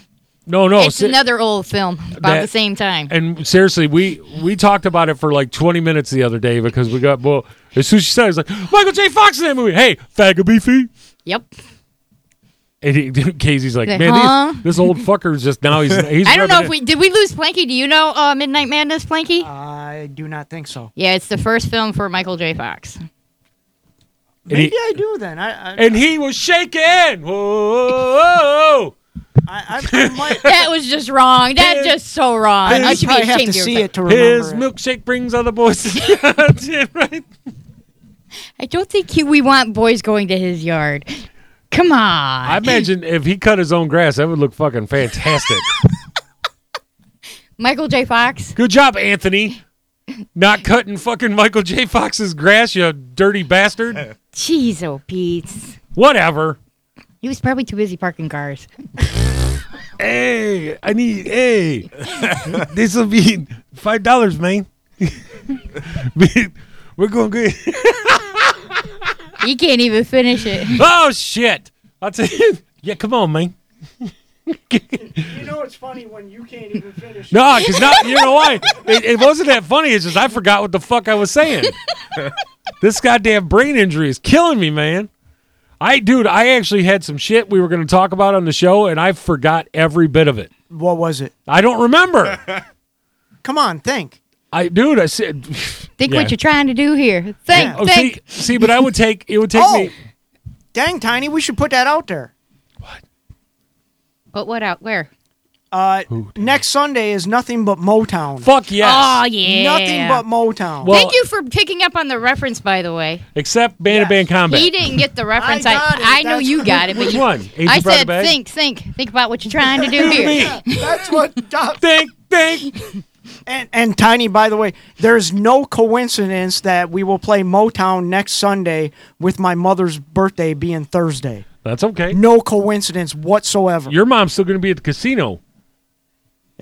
No, no. it's se- another old film about That- the same time. and seriously, we we talked about it for like 20 minutes the other day because we got well. As soon as she said, it, it's like Michael J. Fox in that movie. Hey, faggot beefy. Yep. And he, [LAUGHS] Casey's like, Like, man, these- this old fucker's just now he's [LAUGHS] he's. I don't know if we did we lose Planky. Do you know uh, Midnight Madness, Planky? I do not think so. yeah, it's the first film for Michael J. Fox. And Maybe he, I do then. I, I, and he was shaking. Whoa. I, I, I might, That was just wrong. That's His- just so wrong. I I should be probably have ashamed to of see it to remember His it. milkshake brings other boys. [LAUGHS] right? I don't think he, we want boys going to his yard. Come on. I imagine if he cut his own grass, that would look fucking fantastic. [LAUGHS] Michael J. Fox. Good job, Anthony. Not cutting fucking Michael J. Fox's grass, you dirty bastard. Jeez, oh Pete. Whatever. He was probably too busy parking cars. [LAUGHS] hey, I need. Hey, [LAUGHS] this will be five dollars, man. [LAUGHS] We're going good. [LAUGHS] you can't even finish it. oh shit! I'll tell you. Yeah, come on, man. You know it's funny when you can't even finish. No, because not. You know why? It, it wasn't that funny. It's just I forgot what the fuck I was saying. this goddamn brain injury is killing me, man. I, dude, I actually had some shit we were going to talk about on the show, and I forgot every bit of it. What was it? I don't remember. [LAUGHS] Come on, think. I, dude, I said. [LAUGHS] Think Yeah. what you're trying to do here. Think, Oh, think. see, see, but I would take it would take Oh, me. dang, Tiny, we should put that out there. What? But what out? Where? Uh, next Sunday is nothing but Motown. Fuck yes. Oh yeah. Nothing but Motown. Well- Thank you for picking up on the reference, by the way. Except band to band combat. He didn't get the reference. I I, it. I, know you got it, but Which you, one? Agent I said Back? think, think, think about what you're trying to do Me. here. [LAUGHS] That's what. Doc- Think, think. And, and Tiny, by the way, there's no coincidence that we will play Motown next Sunday with my mother's birthday being Thursday. That's okay. No coincidence whatsoever. Your mom's still going to be at the casino.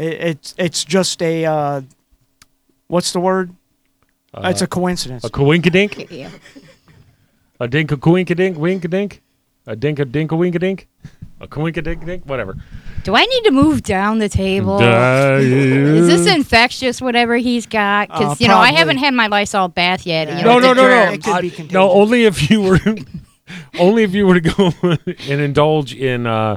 It, it's it's just a uh, what's the word? it's a coincidence. Uh, A coinkadink? Yeah. A dink a coinkadink, winkadink? A dink a dink a winkadink? A coinkadink dink? Whatever. Do I need to move down the table? Is this infectious, whatever he's got? Because Uh, you know I probably. haven't had my Lysol bath yet. You No, know, no, the no, no. germs. could I- be no, only if you were, [LAUGHS] only if you were to go [LAUGHS] and indulge in, uh,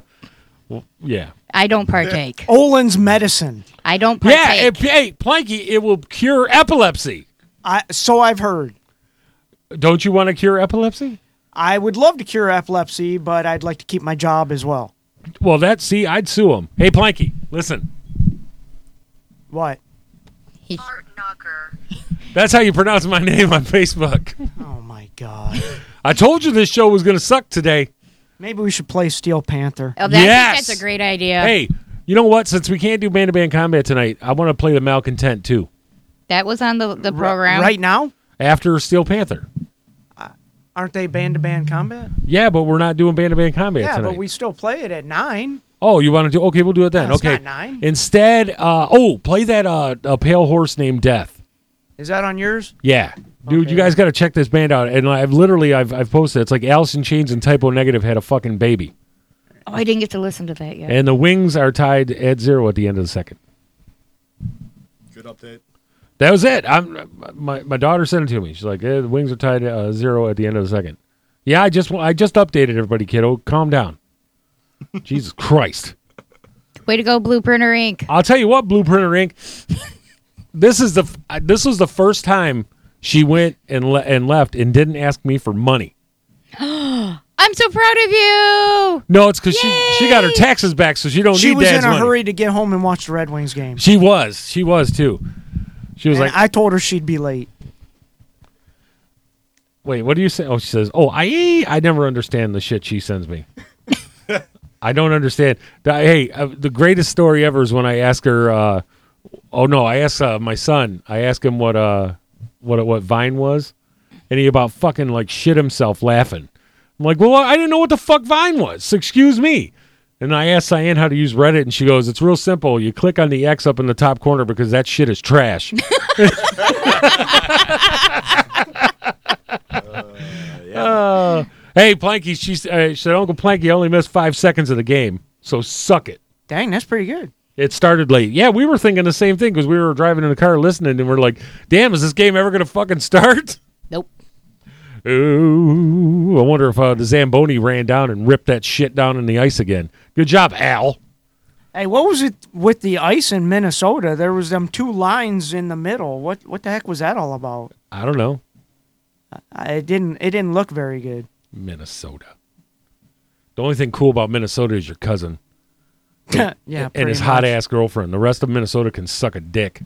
well, yeah, I don't partake. Olin's medicine. I don't yeah. partake. It, hey, Planky, it will cure epilepsy. I so I've heard. Don't you want to cure epilepsy? I would love to cure epilepsy, but I'd like to keep my job as well. Well, that see, I'd sue him. Hey, Planky, listen. What? That's how you pronounce my name on Facebook. Oh my god. I told you this show was going to suck today. Maybe we should play Steel Panther. Oh, that, I think Yes. that's a great idea. Hey, you know what? Since we can't do band to band combat tonight, I want to play the Malcontent too. That was on the, the program. Right now? After Steel Panther. Aren't they band to band combat? Yeah, but we're not doing band to band combat Yeah, tonight. but we still play it at nine. oh, you want to do? Okay, we'll do it then. No, okay. not nine. Instead, uh, oh, play that uh, a pale horse named Death. Is that on yours? Yeah, dude, you guys got to check this band out. And I've literally, I've, I've posted. It's like Alice in Chains and Type O Negative had a fucking baby, Oh, I didn't get to listen to that yet. and the wings are tied at zero at the end of the second. Good update. That was it. I'm my my daughter sent it to me. She's like, eh, the wings are tied uh, zero at the end of the second. Yeah, I just I just updated everybody, kiddo. Calm down. [LAUGHS] Jesus Christ. Way to go, Blueprinter Inc. I'll tell you what, Blueprinter Inc. [LAUGHS] this is the this was the first time she went and le- and left and didn't ask me for money. [GASPS] I'm so proud of you. No, it's because she she got her taxes back, so she don't she need was dad's in a money. hurry to get home and watch the Red Wings game. She was, she was too. She was And like, I told her she'd be late. Wait, what do you say? Oh, she says, "Oh, I I never understand the shit she sends me. [LAUGHS] I don't understand." The- Hey, uh, the greatest story ever is when I ask her. Uh, oh no, I asked uh, my son. I asked him what uh what what Vine was, and he about fucking like shit himself laughing. I'm like, well, I didn't know what the fuck Vine was. So excuse me. And I asked Cyan how to use Reddit, and she goes, "It's real simple. You click on the X up in the top corner because that shit is trash." [LAUGHS] Uh, hey, Planky, she, uh, she said, Uncle Planky only missed five seconds of the game, so suck it. Dang, that's pretty good. It started late. Yeah, we were thinking the same thing because we were driving in the car listening, and we're like, damn, is this game ever going to fucking start? Nope. Ooh, I wonder if uh, the Zamboni ran down and ripped that shit down in the ice again. Good job, Al. Hey, what was it with the ice in Minnesota? There was them two lines in the middle. What what the heck was that all about? I don't know. I, it didn't it didn't look very good. Minnesota. The only thing cool about Minnesota is your cousin. [LAUGHS] yeah, and his hot ass girlfriend. The rest of Minnesota can suck a dick.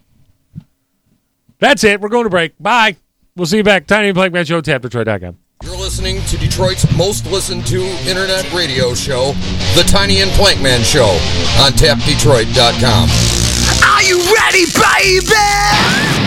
That's it. We're going to break. Bye. We'll see you back. Tiny and Man Show, tapdetroit.com. You're listening to Detroit's most listened to internet radio show, The Tiny and Plankman Show, on tapdetroit.com. Are you ready, baby?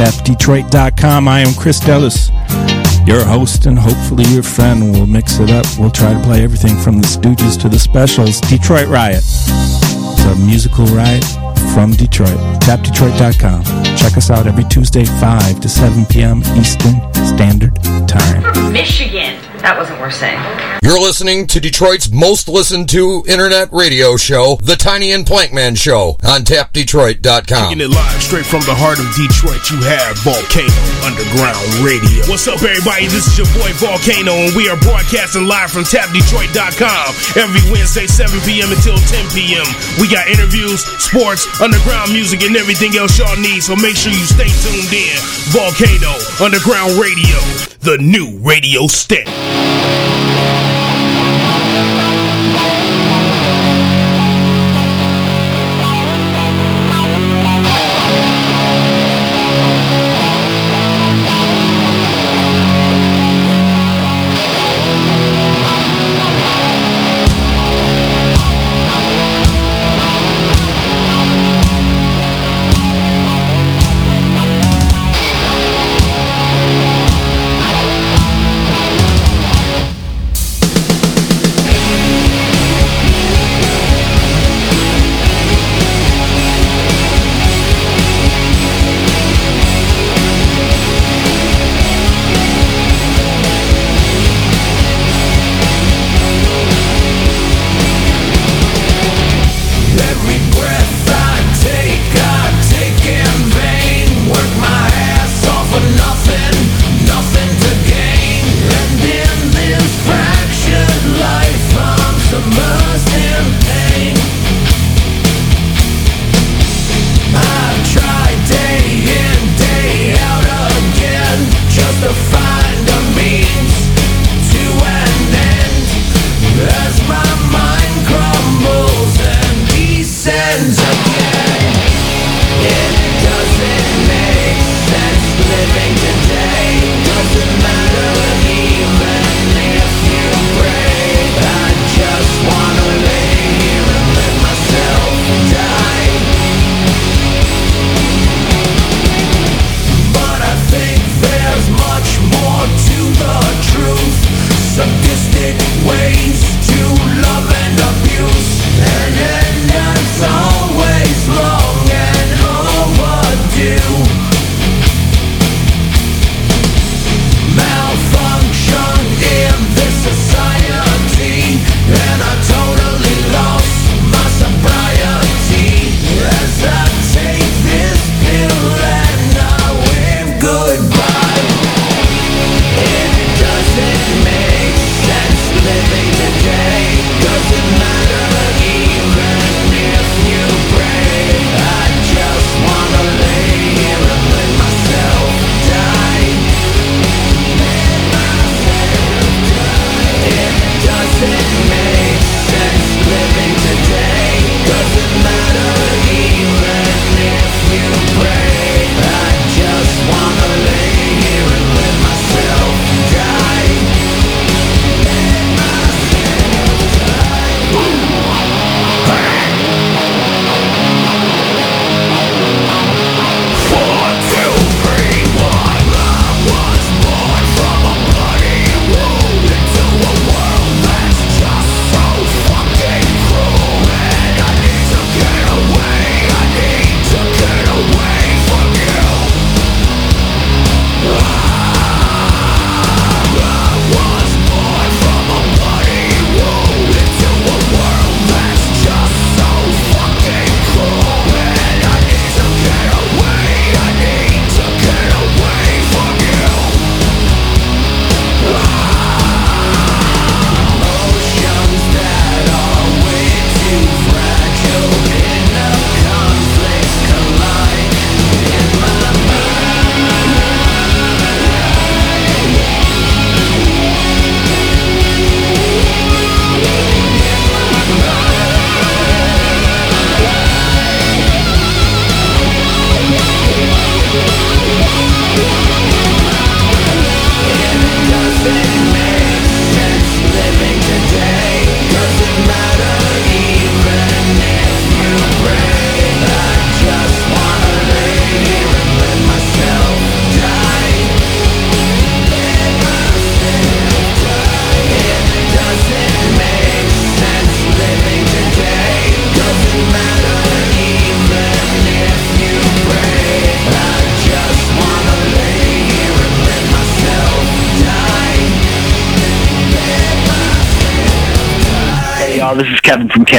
tapdetroit.com. I am Chris Dellis, your host, and hopefully your friend. We'll mix it up. We'll try to play everything from the Stooges to the Specials. Detroit Riot. It's a musical riot from Detroit. Tapdetroit.com. Check us out every Tuesday, 5 to 7 p.m. Eastern Standard Time. Michigan. That wasn't worth saying. You're listening to Detroit's most listened to internet radio show, The Tiny and Plankman Show, on tapdetroit.com. Taking it live straight from the heart of Detroit, you have Volcano Underground Radio. What's up, everybody? This is your boy Volcano, and we are broadcasting live from tapdetroit.com every Wednesday, 7 p.m. until 10 p.m. We got interviews, sports, underground music, and everything else y'all need, so make sure you stay tuned in. Volcano Underground Radio, the new radio station you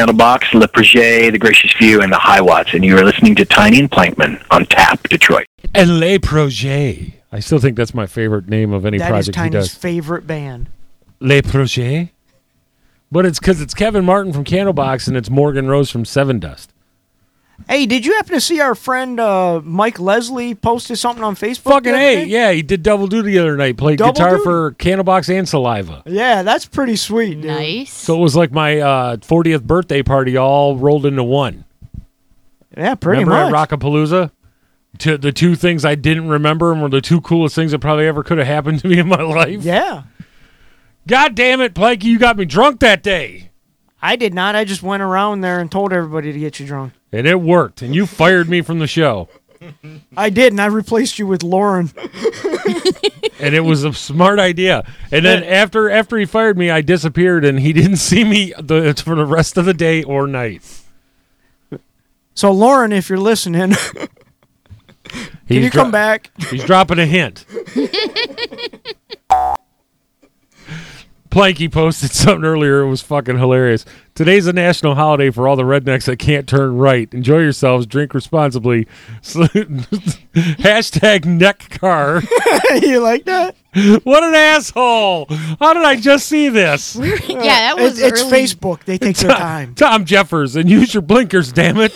Candlebox, Le Projet, The Gracious View, and The High Watts, and you are listening to Tiny and Plankman on Tap Detroit. And Les Projets. I still think that's my favorite name of any That is project he does. That is Tiny's does. favorite band. Le Projet? But it's because it's Kevin Martin from Candlebox and it's Morgan Rose from Sevendust. Hey, did you happen to see our friend uh, Mike Leslie posted something on Facebook? Fucking the other A. Yeah, he did double duty the other night. Played Double guitar duty? for Candlebox and Saliva. Yeah, that's pretty sweet, dude. Nice. So it was like my uh, 40th birthday party all rolled into one. Yeah, pretty much. remember much. at Rockapalooza? To the two things I didn't remember and were the two coolest things that probably ever could have happened to me in my [LAUGHS] life. Yeah. God damn it, Planky, you got me drunk that day. I did not. I just went around there and told everybody to get you drunk. And it worked. And you fired me from the show. I did, and I replaced you with Lauren. [LAUGHS] and it was a smart idea. And then after after he fired me, I disappeared, and he didn't [LAUGHS] see me the, for the rest of the day or night. So, Lauren, if you're listening, [LAUGHS] can He's you dro- come back? He's dropping a hint. Planky posted [LAUGHS] something earlier. It was fucking hilarious. Today's a national holiday for all the rednecks that can't turn right. Enjoy yourselves. Drink responsibly. [LAUGHS] Hashtag neck car. [LAUGHS] you like that? What an asshole! How did I just see this? yeah, that was It- it's early. Facebook. They take their time. Tom Jeffers, and use your blinkers, damn it.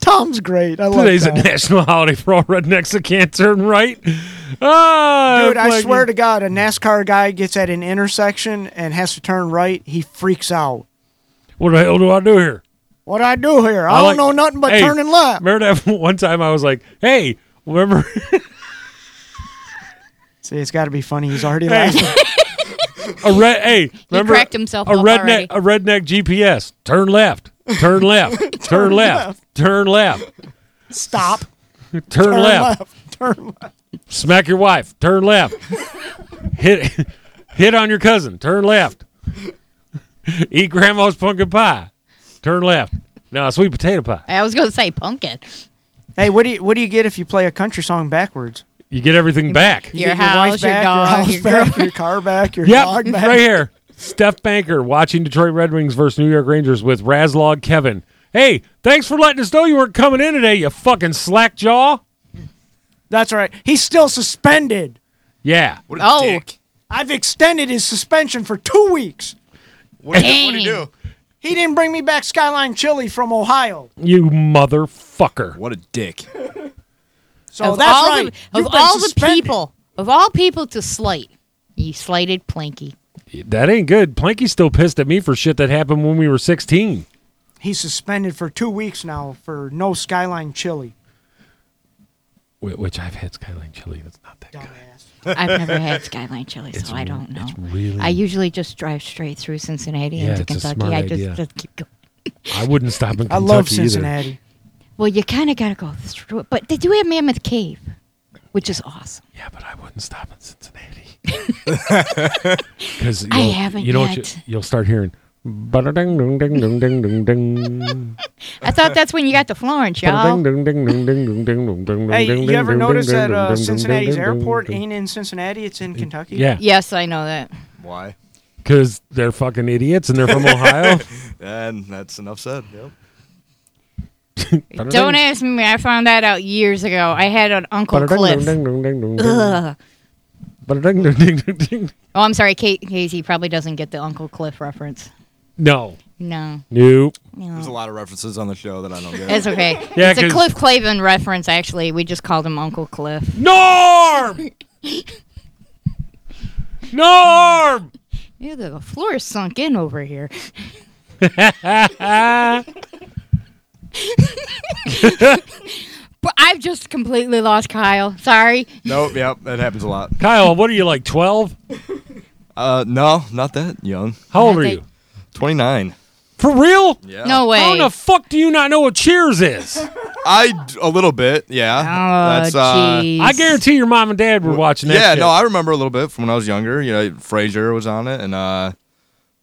Tom's great. I love Today's a national holiday for all rednecks that can't turn right. Ah, Dude, I Planky. swear to God, a NASCAR guy gets at an intersection and has to turn right. He freaks out. What the hell do I do here? What do I do here? I, don't like- know nothing but Hey, turning left. Remember that [LAUGHS] one time I was like, "Hey, remember?" [LAUGHS] See, it's got to be funny. He's already Hey. laughing. [LAUGHS] a red. Hey, remember? cracked himself a up redneck. already. A redneck GPS. Turn left. Turn left. turn left. Turn left. Stop. Turn, left. Turn left. Smack your wife. Turn left. hit hit on your cousin. Turn left. Eat grandma's pumpkin pie. Turn left. No, sweet potato pie. I was going to say pumpkin. Hey, what do you what do you get if you play a country song backwards? You get everything back. You Your get your house, your back, dog, your house your back, your car back, your Yep, dog back. right here. Steph Banker watching Detroit Red Wings versus New York Rangers with Razlog Kevin. Hey, thanks for letting us know you weren't coming in today, you fucking slack jaw. That's right. He's still suspended. Yeah. Oh, I've extended his suspension for two weeks. What did Dang. he do? He didn't bring me back Skyline Chili from Ohio. You motherfucker. What a dick. So of that's all right. the, of been all the people, of all people to slight, you slighted Planky. That ain't good. Planky's still pissed at me for shit that happened when we were 16. He's suspended for two weeks now for no Skyline Chili. Wh- Which I've had Skyline chili. That's not that good. [LAUGHS] I've never had Skyline chili, It's so I don't know. it's really- I usually just drive straight through Cincinnati Yeah, into it's a Kentucky. smart I just, idea. just keep going. [LAUGHS] I wouldn't stop in Kentucky I love either. Cincinnati. Well, you kind of got to go through it, but they do have Mammoth Cave, which is awesome. Yeah, but I wouldn't stop in Cincinnati. [LAUGHS] Because I haven't You know what? yet. You, will start hearing. I thought that's when you got to Florence, y'all. Hey, you ever notice that uh, Cincinnati's airport ain't in Cincinnati? It's in Kentucky. Yeah, Yes, I know that. Why? because they're fucking idiots and they're from Ohio. And that's enough said. Yep. Don't ask me. I found that out years ago. I had an uncle Cliff. Oh, I'm sorry, Kate Casey probably doesn't get the Uncle Cliff reference. No. No. Nope. There's a lot of references on the show that I don't get. It's okay. [LAUGHS] Yeah, it's a 'cause- Cliff Clavin reference, actually. We just called him Uncle Cliff. Norm! [LAUGHS] Norm! Yeah, the floor is sunk in over here. [LAUGHS] But I've just completely lost Kyle. Sorry. Nope. Yep. That happens a lot. Kyle, what are you like, 12? Uh, no, not that young. How old are you? Twenty nine. For real? Yeah. No way. How the fuck do you not know what Cheers is? [LAUGHS] I a little bit. Yeah. Oh, That's uh. jeez. I guarantee your mom and dad were watching that. Yeah. shit. No, I remember a little bit from when I was younger. You know, Frasier was on it, and uh,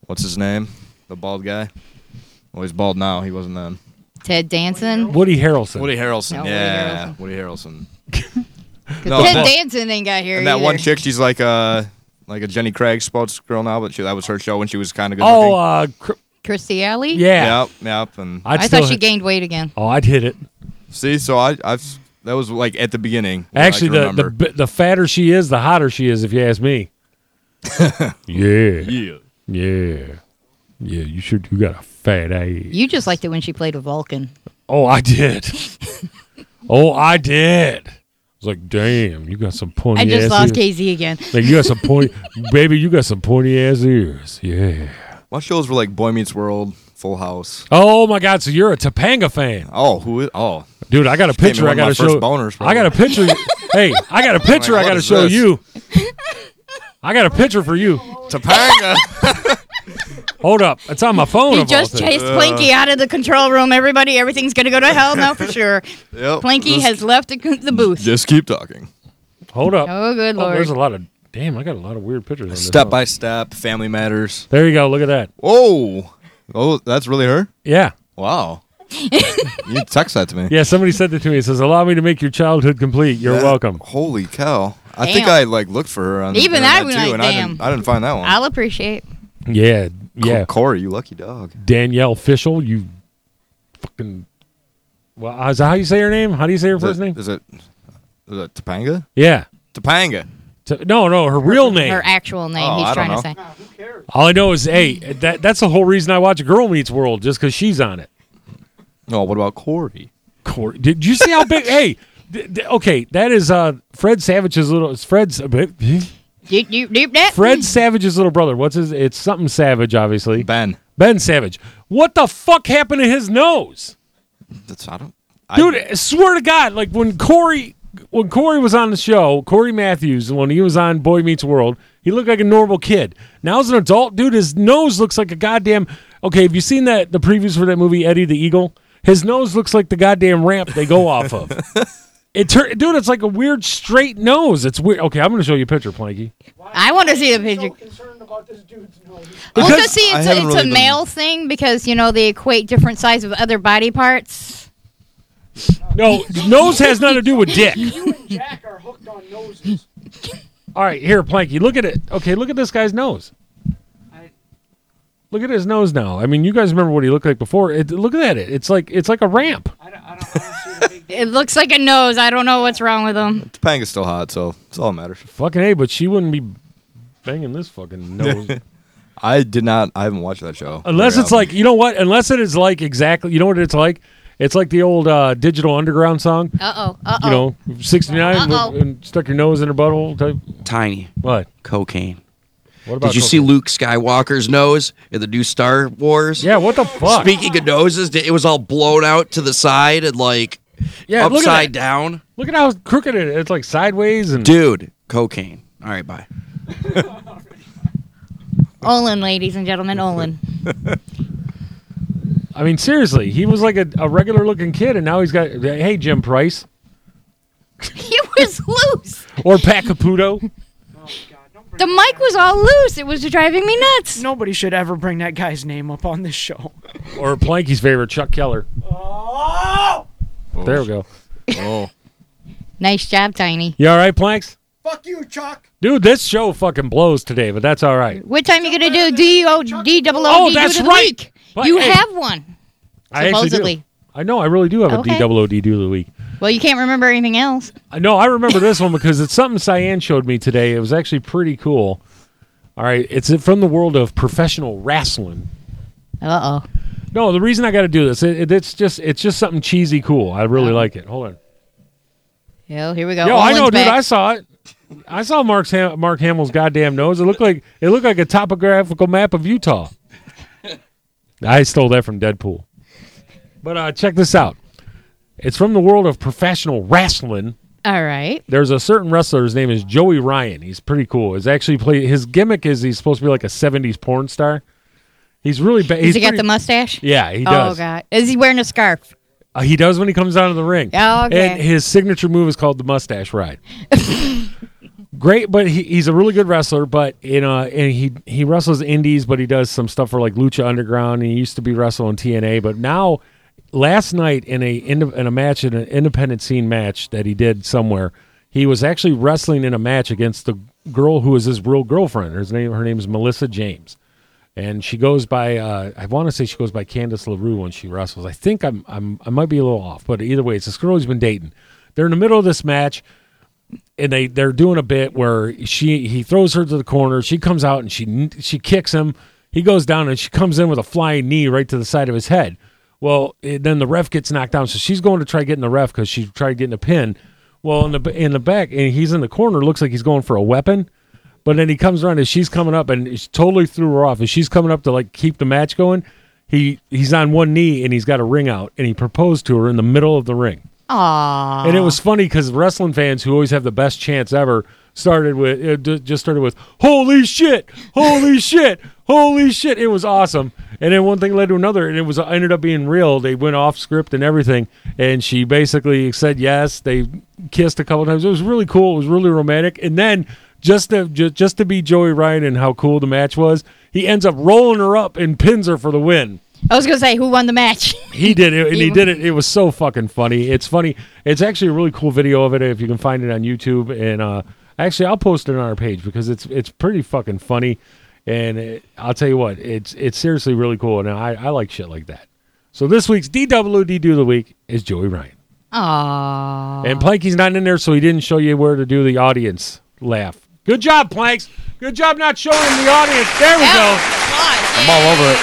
what's his name? The bald guy. Well, he's bald now. He wasn't then. Ted Danson. Woody Harrelson. Woody Harrelson. No, Woody yeah, Woody Harrelson. [LAUGHS] Ted No, but- Danson ain't got here and that one chick, she's like uh, like a Jenny Craig sports girl now, but she, that was her show when she was kind of good. Oh, looking. uh, Cr- Kirstie Alley? yeah. Yep, yep. And I'd I still thought she hit- gained weight again. Oh, I'd hit it. see, so I, I've that was like at the beginning. what I Actually, can the, the remember. bi- the fatter she is, the hotter she is. If you ask me. [LAUGHS] yeah. Yeah. Yeah. Yeah. You should. You got a fat ass. You just liked it when she played with Vulcan. Oh, I did. [LAUGHS] oh, I did. I was like, damn, you got some pointy I just ass lost ears. Casey again. Like you got some pointy, [LAUGHS] baby. You got some pointy ass ears. Yeah. My shows were like Boy Meets World, Full House. Oh my God! So you're a Topanga fan? Oh, who is? Oh, Dude, I got a picture. I got to show. boners, I got a picture. [LAUGHS] hey, I got a oh picture. Like, I got to show this? you. [LAUGHS] I got a picture for you. Topanga. Hold up, it's on my phone. He of all just things. chased Planky uh. out of the control room. Everybody, everything's going to go to hell now for sure. [LAUGHS] Yep. Planky Just- has left the, the booth. Just keep talking. Hold up. Oh, good Oh, there's a lot of. Damn, I got a lot of weird pictures. On this Step phone. by step, Family Matters. There you go. Look at that. Whoa. Oh, that's really her. Yeah. Wow. [LAUGHS] you text that to me. Yeah, somebody said it to me. It says, "Allow me to make your childhood complete." You're Yeah. welcome. Holy cow! I think I like looked for her on the Even I internet was too, like, and I didn't. I didn't find that one. I'll appreciate. Yeah, yeah. Corey, you lucky dog. Danielle Fishel, you fucking. Well, is that how you say her name? How do you say her Is first it- name? Is it? Is it Topanga? Yeah. Topanga. T- no, no, her real name. Her actual name, Oh, he's I don't trying to know. say. All I know is, hey, that that's the whole reason I watch Girl Meets World, just because she's on it. No, what about Corey? Corey, did you see how big? hey, d- d- okay, that is uh Fred Savage's little. It's Fred's. Deep, deep, deep, that. Fred Savage's little brother. What's his? It's something Savage, obviously. Ben. Ben Savage. What the fuck happened to his nose? That's I don't. Dude, I swear to God, like when Corey when Corey was on the show, Corey Matthews, when he was on Boy Meets World, he looked like a normal kid. Now as an adult, dude, his nose looks like a goddamn Okay, have you seen that the previews for that movie Eddie the Eagle? His nose looks like the goddamn ramp they go off of. [LAUGHS] It tur- dude, it's like a weird straight nose. It's weird. Okay, I'm going to show you a picture, Planky. I want to see the picture. Well, Because just see, I it's, a, haven't it's really a been- male thing because you know they equate different size of other body parts. No, nose has nothing to do with dick. You and Jack are hooked on noses. All right, here, Planky, look at it. Okay, look at this guy's nose. Look at his nose now. I mean, you guys remember what he looked like before. It, look at it. It's like it's like a ramp. It looks like a nose. I don't know what's wrong with them. Topanga's still hot, so it's all that matters. Fucking a, but she wouldn't be banging this fucking nose. [LAUGHS] I did not. I haven't watched that show. Unless Very it's like, you know what? Unless it is like exactly, you know what it's like? It's like the old uh, Digital Underground song. Uh oh. Uh oh. You know, 69 Uh-oh. and stuck your nose in her butthole type. Tiny. What? Cocaine. What about Did you see Luke Skywalker's nose in the new Star Wars? Yeah, what the fuck? Speaking of noses, it was all blown out to the side and like Yeah, look at upside that. down. Look at how crooked it is. It's like sideways and. Dude, cocaine. All right, bye. [LAUGHS] Olin, ladies and gentlemen, Olin. [LAUGHS] I mean, seriously, he was like a, a regular looking kid, and now he's got, hey, Jim Price. [LAUGHS] he was loose. Or Pat Caputo. The mic was all loose. It was driving me nuts. Nobody should ever bring that guy's name up on this show. Or Planky's favorite, Chuck Keller. Oh! There we go. Oh. [LAUGHS] Nice job, Tiny. You all right, Planks? Fuck you, Chuck. Dude, this show fucking blows today, but that's all right. What time you gonna do D O D double O Oh, D that's right. week? But, You hey, have one. I actually do. Supposedly. I know, I really do have a Okay. D double O D do of the week. Well, you can't remember anything else. I know, I remember this one because it's something Cyan showed me today. It was actually pretty cool. All right, it's from the world of professional wrestling. Uh oh. No, the reason I got to do this, it, it- it's just it's just something cheesy cool. I really like it. Hold on. Yo, here we go. Yo, I Olin's know, dude. I saw it. I saw Mark's Ham- Mark Hamill's goddamn nose. It looked like it looked like a topographical map of Utah. [LAUGHS] I stole that from Deadpool. But uh, check this out. It's from the world of professional wrestling. All right. There's a certain wrestler. His name is Joey Ryan. He's pretty cool. He's actually play. His gimmick is he's supposed to be like a '70s porn star. He's really bad. Does he got the mustache? Yeah, he does. Oh. God. Is he wearing a scarf? Uh, he does when he comes out of the ring. Oh, okay. And his signature move is called the mustache ride. [LAUGHS] Great, but he, he's a really good wrestler. But you know, and he he wrestles indies, but he does some stuff for like Lucha Underground. And he used to be wrestling TNA, but now, last night in a in, in a match in an independent scene match that he did somewhere, he was actually wrestling in a match against the girl who is his real girlfriend. Her name her name is Melissa James, and she goes by uh, I want to say she goes by Candice LeRae when she wrestles. I think I'm I'm I might be a little off, but either way, it's this girl he's been dating. They're in the middle of this match and they they're doing a bit where she he throws her to the corner. She comes out and she she kicks him. He goes down and she comes in with a flying knee right to the side of his head. Well, it, then the ref gets knocked down, so she's going to try getting the ref because she tried getting a pin. Well, in the in the back, and he's in the corner. Looks like he's going for a weapon, but then he comes around and she's coming up and she totally threw her off. And she's coming up to like keep the match going. He he's on one knee and he's got a ring out and he proposed to her in the middle of the ring. Aww. And it was funny because wrestling fans who always have the best chance ever started with uh, it just started with "Holy shit! Holy [LAUGHS] shit! Holy shit!" It was awesome. And then one thing led to another, and it was uh, ended up being real. They went off script and everything, and she basically said yes. They kissed a couple times. It was really cool. It was really romantic. And then just to ju- just to be Joey Ryan and how cool the match was, he ends up rolling her up and pins her for the win. I was gonna say who won the match. He did it, and he [LAUGHS] He- did it. It was so fucking funny. It's funny. It's actually a really cool video of it if you can find it on YouTube. And uh, actually, I'll post it on our page because it's it's pretty fucking funny. And it, I'll tell you what, it's it's seriously really cool, and I, I like shit like that. So this week's DWD do of the week is Joey Ryan, Aww. and Planky's not in there, so he didn't show you where to do the audience laugh. Good job, Planks. Good job not showing him the audience. There we go. I'm all over it.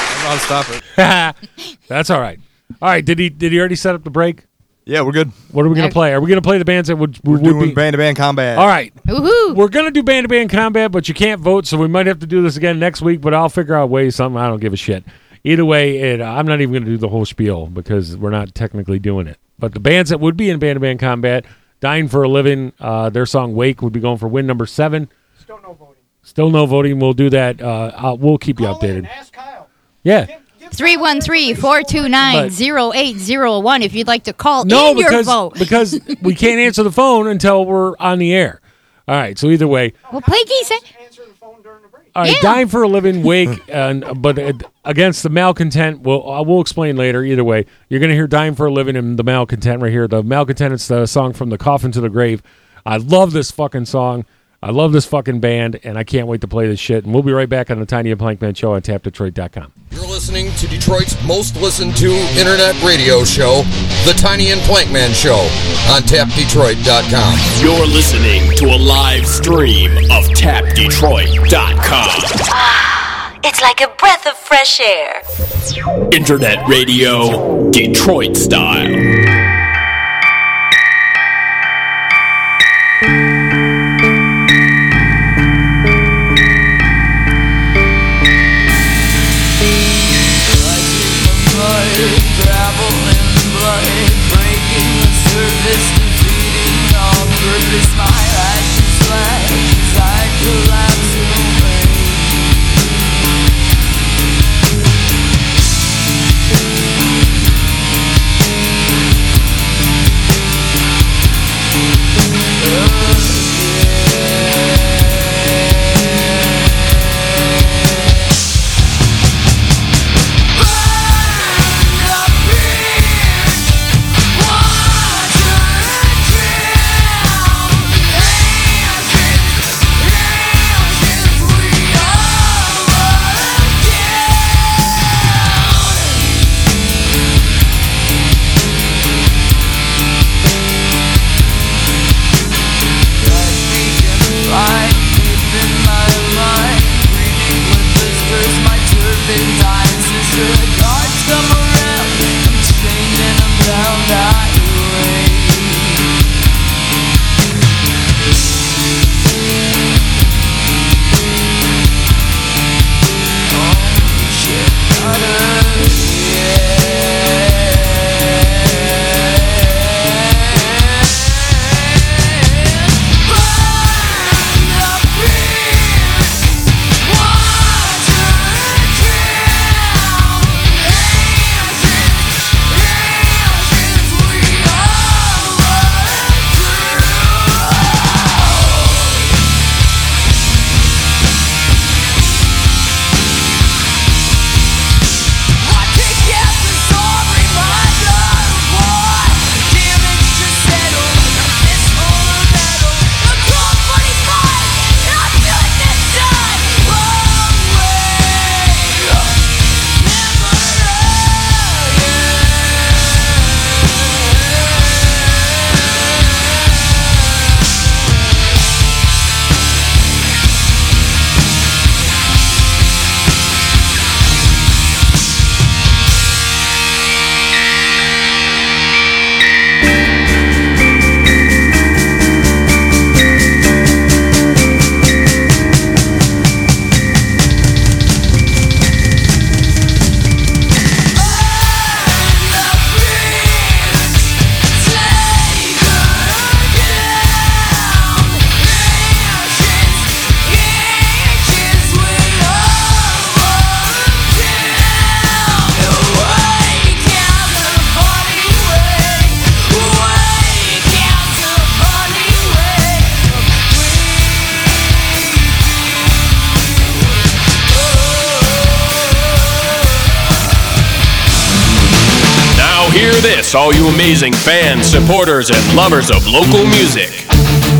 I don't know how to stop it. That's all right. All right. Did he did he already set up the break? Yeah, we're good. What are we gonna play? Are we gonna play the bands that would, We're would doing be band to band combat. All right. Woohoo! We're gonna do band to band combat, but you can't vote, so we might have to do this again next week. But I'll figure out ways. Something I don't give a shit. Either way, it, I'm not even gonna do the whole spiel because we're not technically doing it. But the bands that would be in band to band combat, dying for a living, uh, their song "Wake" would be going for win number seven. Still no voting. Still no voting. We'll do that. Uh, I'll, we'll keep you updated. Yeah. 313-429-0801 if you'd like to call No, in your because vote. because [LAUGHS] we can't answer the phone until we're on the air. All right. So either way, well, Planky said All right, Yeah. dying for a living, wake, and but uh, against the malcontent. Well, I will explain later. Either way, you're going to hear "Dying for a Living" and the malcontent right here. The malcontent is the song from the coffin to the grave. I love this fucking song. I love this fucking band, and I can't wait to play this shit. And we'll be right back on the Tiny and Plankman Show on TapDetroit.com. You're listening to Detroit's most listened to internet radio show, The Tiny and Plankman Show, on tapdetroit.com. You're listening to a live stream of TapDetroit.com. Ah, It's like a breath of fresh air. Internet radio, Detroit style. Amazing fans, supporters, and lovers of local music.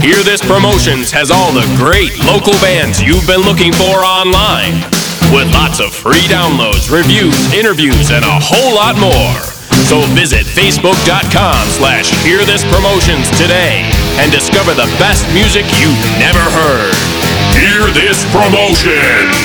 Hear This Promotions has all the great local bands you've been looking for online. With lots of free downloads, reviews, interviews, and a whole lot more. So visit facebook.com slash Hear This Promotions today and discover the best music you've never heard. Hear This Promotions!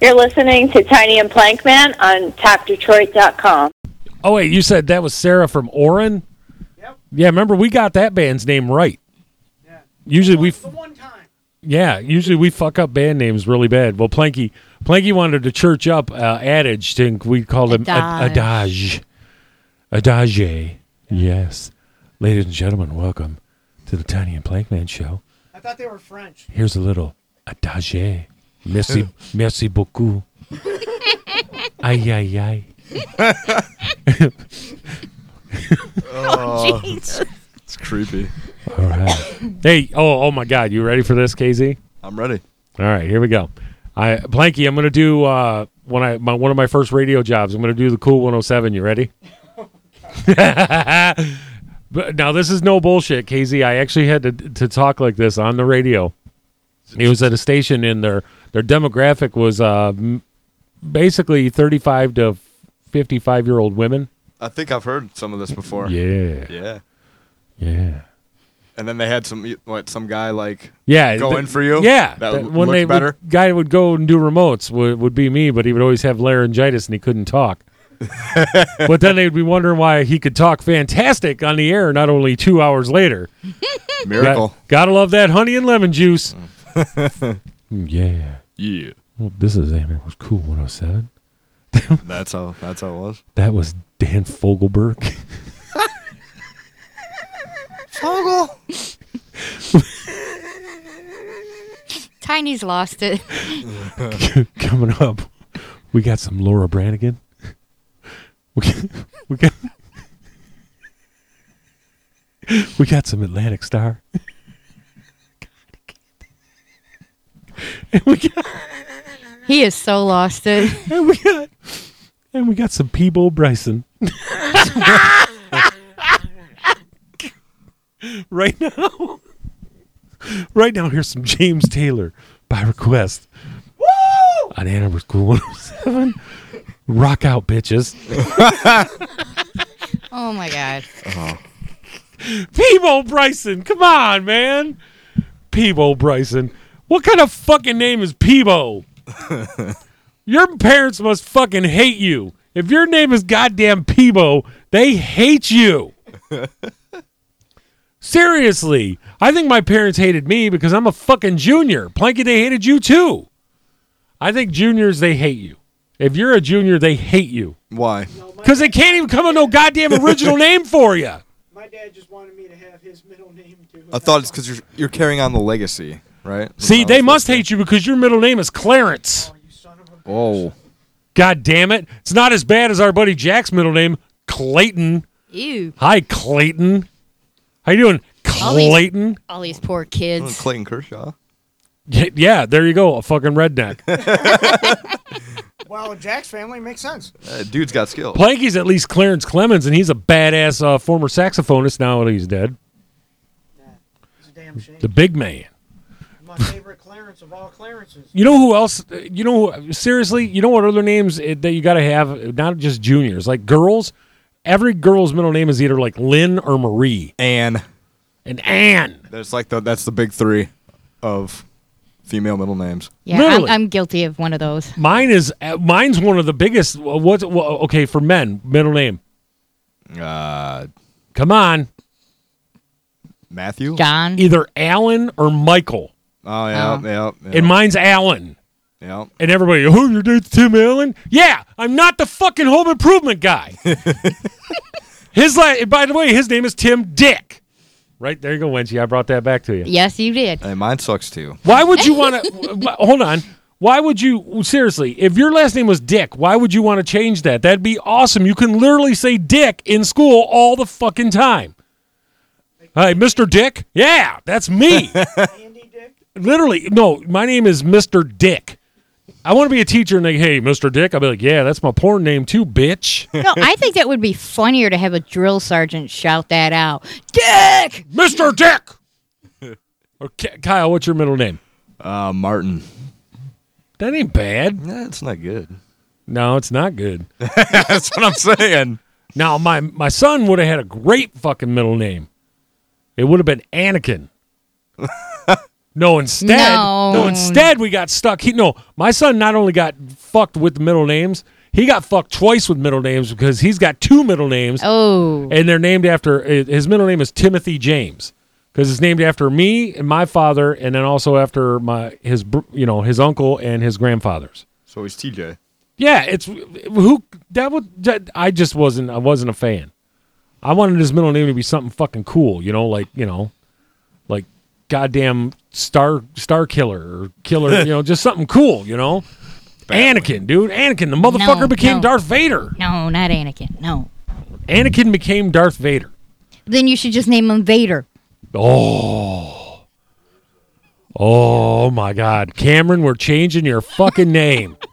You're listening to Tiny and Plankman on TapDetroit.com. Oh wait, you said that was Sarah from Orin? Yep. Yeah, remember we got that band's name right. Yeah. Usually we the one time. Yeah, usually we fuck up band names really bad. Well, Planky Planky wanted to church up uh, adage Think We called him ad- adage. Adage. Yes. Ladies and gentlemen, welcome to the Tiny and Plankman show. I thought they were French. Here's a little adage. Merci, merci beaucoup. Aïe aïe aïe. Oh, [LAUGHS] Jesus. It's creepy. All right. Hey, oh, oh my God, you ready for this, Casey? I'm ready. All right, here we go. I Planky, I'm gonna do uh when I my one of my first radio jobs. I'm gonna do the cool 107. You ready? [LAUGHS] [LAUGHS] but now this is no bullshit, Casey. I actually had to to talk like this on the radio. It was at a station, and their their demographic was uh basically 35 to 55 year old women. I think I've heard some of this before. Yeah. Yeah. Yeah. And then they had some what some guy like Yeah, go the- in for you. Yeah, that would when they better. Would, guy would go and do remotes would, would be me, but he would always have laryngitis and he couldn't talk. [LAUGHS] but then they'd be wondering why he could talk fantastic on the air, not only two hours later. [LAUGHS] Miracle. Got, gotta love that honey and lemon juice. Mm, [LAUGHS] yeah, yeah. Well, this is it was cool when oh I seven. [LAUGHS] That's how. That's how it was. That was Dan Fogelberg. [LAUGHS] Fogel. Tiny's lost it. Coming up, we got some Laura Branigan. We got, we got, we got some Atlantic Starr. And we got, He is so lost it. [LAUGHS] and we got, and we got some Peabo Bryson. [LAUGHS] right now, right now, here's some James Taylor by request. Woo! On Ann Arbor School 107. Rock out, bitches. [LAUGHS] Oh my god. Uh-huh. Peabo Bryson, come on, man. Peabo Bryson. What kind of fucking name is Peabo? [LAUGHS] Your parents must fucking hate you. If your name is goddamn Peabo, they hate you. [LAUGHS] Seriously. I think my parents hated me because I'm a fucking junior. Planky, they hated you too. I think juniors, they hate you. If you're a junior, they hate you. Why? Because they can't even come up with no goddamn original [LAUGHS] name for you. My dad just wanted me to have his middle name too. I thought it's because you're you're carrying on the legacy, right? See, they must hate you because your middle name is Clarence. Oh, God damn it. It's not as bad as our buddy Jack's middle name, Clayton. Ew. Hi, Clayton. How you doing, All these- Clayton? All these poor kids. Clayton Kershaw. Y- Yeah, there you go, a fucking redneck. [LAUGHS] Well, Jack's family makes sense. Uh, dude's got skills. Planky's at least Clarence Clemons, and he's a badass uh, former saxophonist now that he's dead. It's a damn shame. The big man. My favorite Clarence of all Clarences. You know who else? uh, You know, seriously, you know what other names uh, that you got to have? Not just juniors, like girls. Every girl's middle name is either like Lynn or Marie. Anne. And Anne. That's like the that's the big three of female middle names. Yeah, I'm, I'm guilty of one of those. Mine is uh, mine's one of the biggest. What's okay for men? Middle name. Uh, Come on, Matthew. John. either Alan or Michael. Oh yeah, Oh. yeah, yeah. And mine's Alan. yeah. And everybody, oh, your name's Tim Allen? Yeah, I'm not the fucking home improvement guy. [LAUGHS] his la- by the way, his name is Tim Dick. Right there you go, Wenchie. I brought that back to you. Yes, you did. Hey, mine sucks too. Why would you [LAUGHS] want to? hold on. Why would you seriously? If your last name was Dick, why would you want to change that? That'd be awesome. You can literally say Dick in school all the fucking time. Hi, Mr. Dick. Yeah, that's me. [LAUGHS] literally, no. My name is Mr. Dick. I want to be a teacher and they, hey, Mr. Dick. I'll be like, yeah, that's my porn name too, bitch. No, I think that would be funnier to have a drill sergeant shout that out. Dick! Mr. Dick. [LAUGHS] Okay, Kyle, what's your middle name? Uh, Martin. That ain't bad. Yeah, it's not good. No, it's not good. [LAUGHS] That's what I'm saying. Now, my my son would have had a great fucking middle name. It would have been Anakin. [LAUGHS] no, instead, No. instead we got stuck. He no, my son not only got fucked with middle names, he got fucked twice with middle names because he's got two middle names, Oh. and they're named after his middle name is Timothy James because it's named after me and my father, and then also after my his br- you know his uncle and his grandfathers. So he's TJ. Yeah, it's who that would that, I just wasn't I wasn't a fan. I wanted his middle name to be something fucking cool, you know, like you know, like goddamn star star killer or killer, you know, just something cool, you know. Anakin, dude, Anakin, the motherfucker No, became no. Darth Vader. No, not Anakin. No. Anakin became Darth Vader. Then you should just name him Vader. Oh, oh my God, Cameron, we're changing your fucking name. [LAUGHS]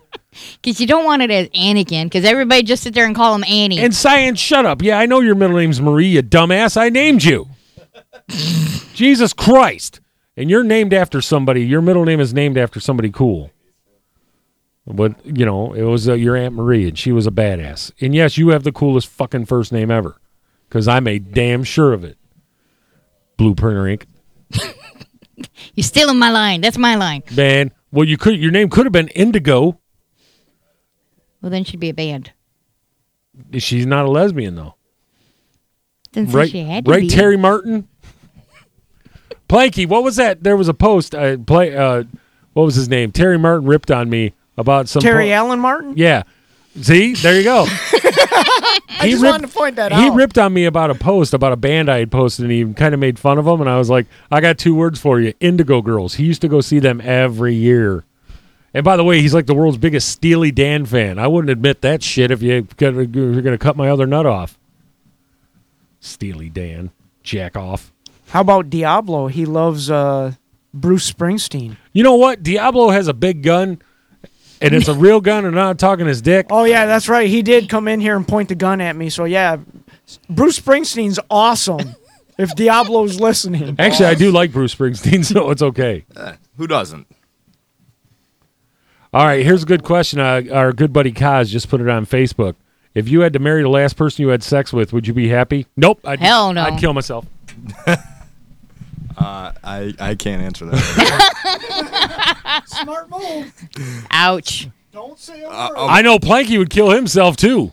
Because you don't want it as Anakin, because everybody just sit there and call him Annie. And Science, shut up. Yeah, I know your middle name's Marie, you dumbass. I named you. [LAUGHS] Jesus Christ. And you're named after somebody. Your middle name is named after somebody cool. But, you know, it was uh, your Aunt Marie, and she was a badass. And yes, you have the coolest fucking first name ever. Because I made damn sure of it. Blueprint Ink. [LAUGHS] You're stealing my line. That's my line. Man, well, you could. Your name could have been Indigo. Well, then she'd be a band. She's not a lesbian though. Didn't say right, she had to right, be. Terry Martin. Planky, what was that? There was a post. Uh, play. Uh, what was his name? Terry Martin ripped on me about some. Terry po- Allen Martin. Yeah. See, there you go. [LAUGHS] I just wanted to point that he out. ripped on me about a post about a band I had posted, and he kind of made fun of them. And I was like, I got two words for you: Indigo Girls. He used to go see them every year. And by the way, he's like the world's biggest Steely Dan fan. I wouldn't admit that shit if you you're going to cut my other nut off. Steely Dan, jack off. How about Diablo? He loves uh, Bruce Springsteen. You know what? Diablo has a big gun, and it's a [LAUGHS] real gun, and I'm not talking his dick. Oh yeah, that's right. He did come in here and point the gun at me. So yeah, Bruce Springsteen's awesome. [LAUGHS] if Diablo's listening, Actually, I do like Bruce Springsteen, [LAUGHS] so it's okay. Who doesn't? All right, here's a good question. Uh, our good buddy Kaz just put it on Facebook. If you had to marry the last person you had sex with, would you be happy? Nope. I'd, Hell no. I'd kill myself. Uh, I I can't answer that. [LAUGHS] Smart move. Ouch. Don't say a Uh, word. I know Planky would kill himself too.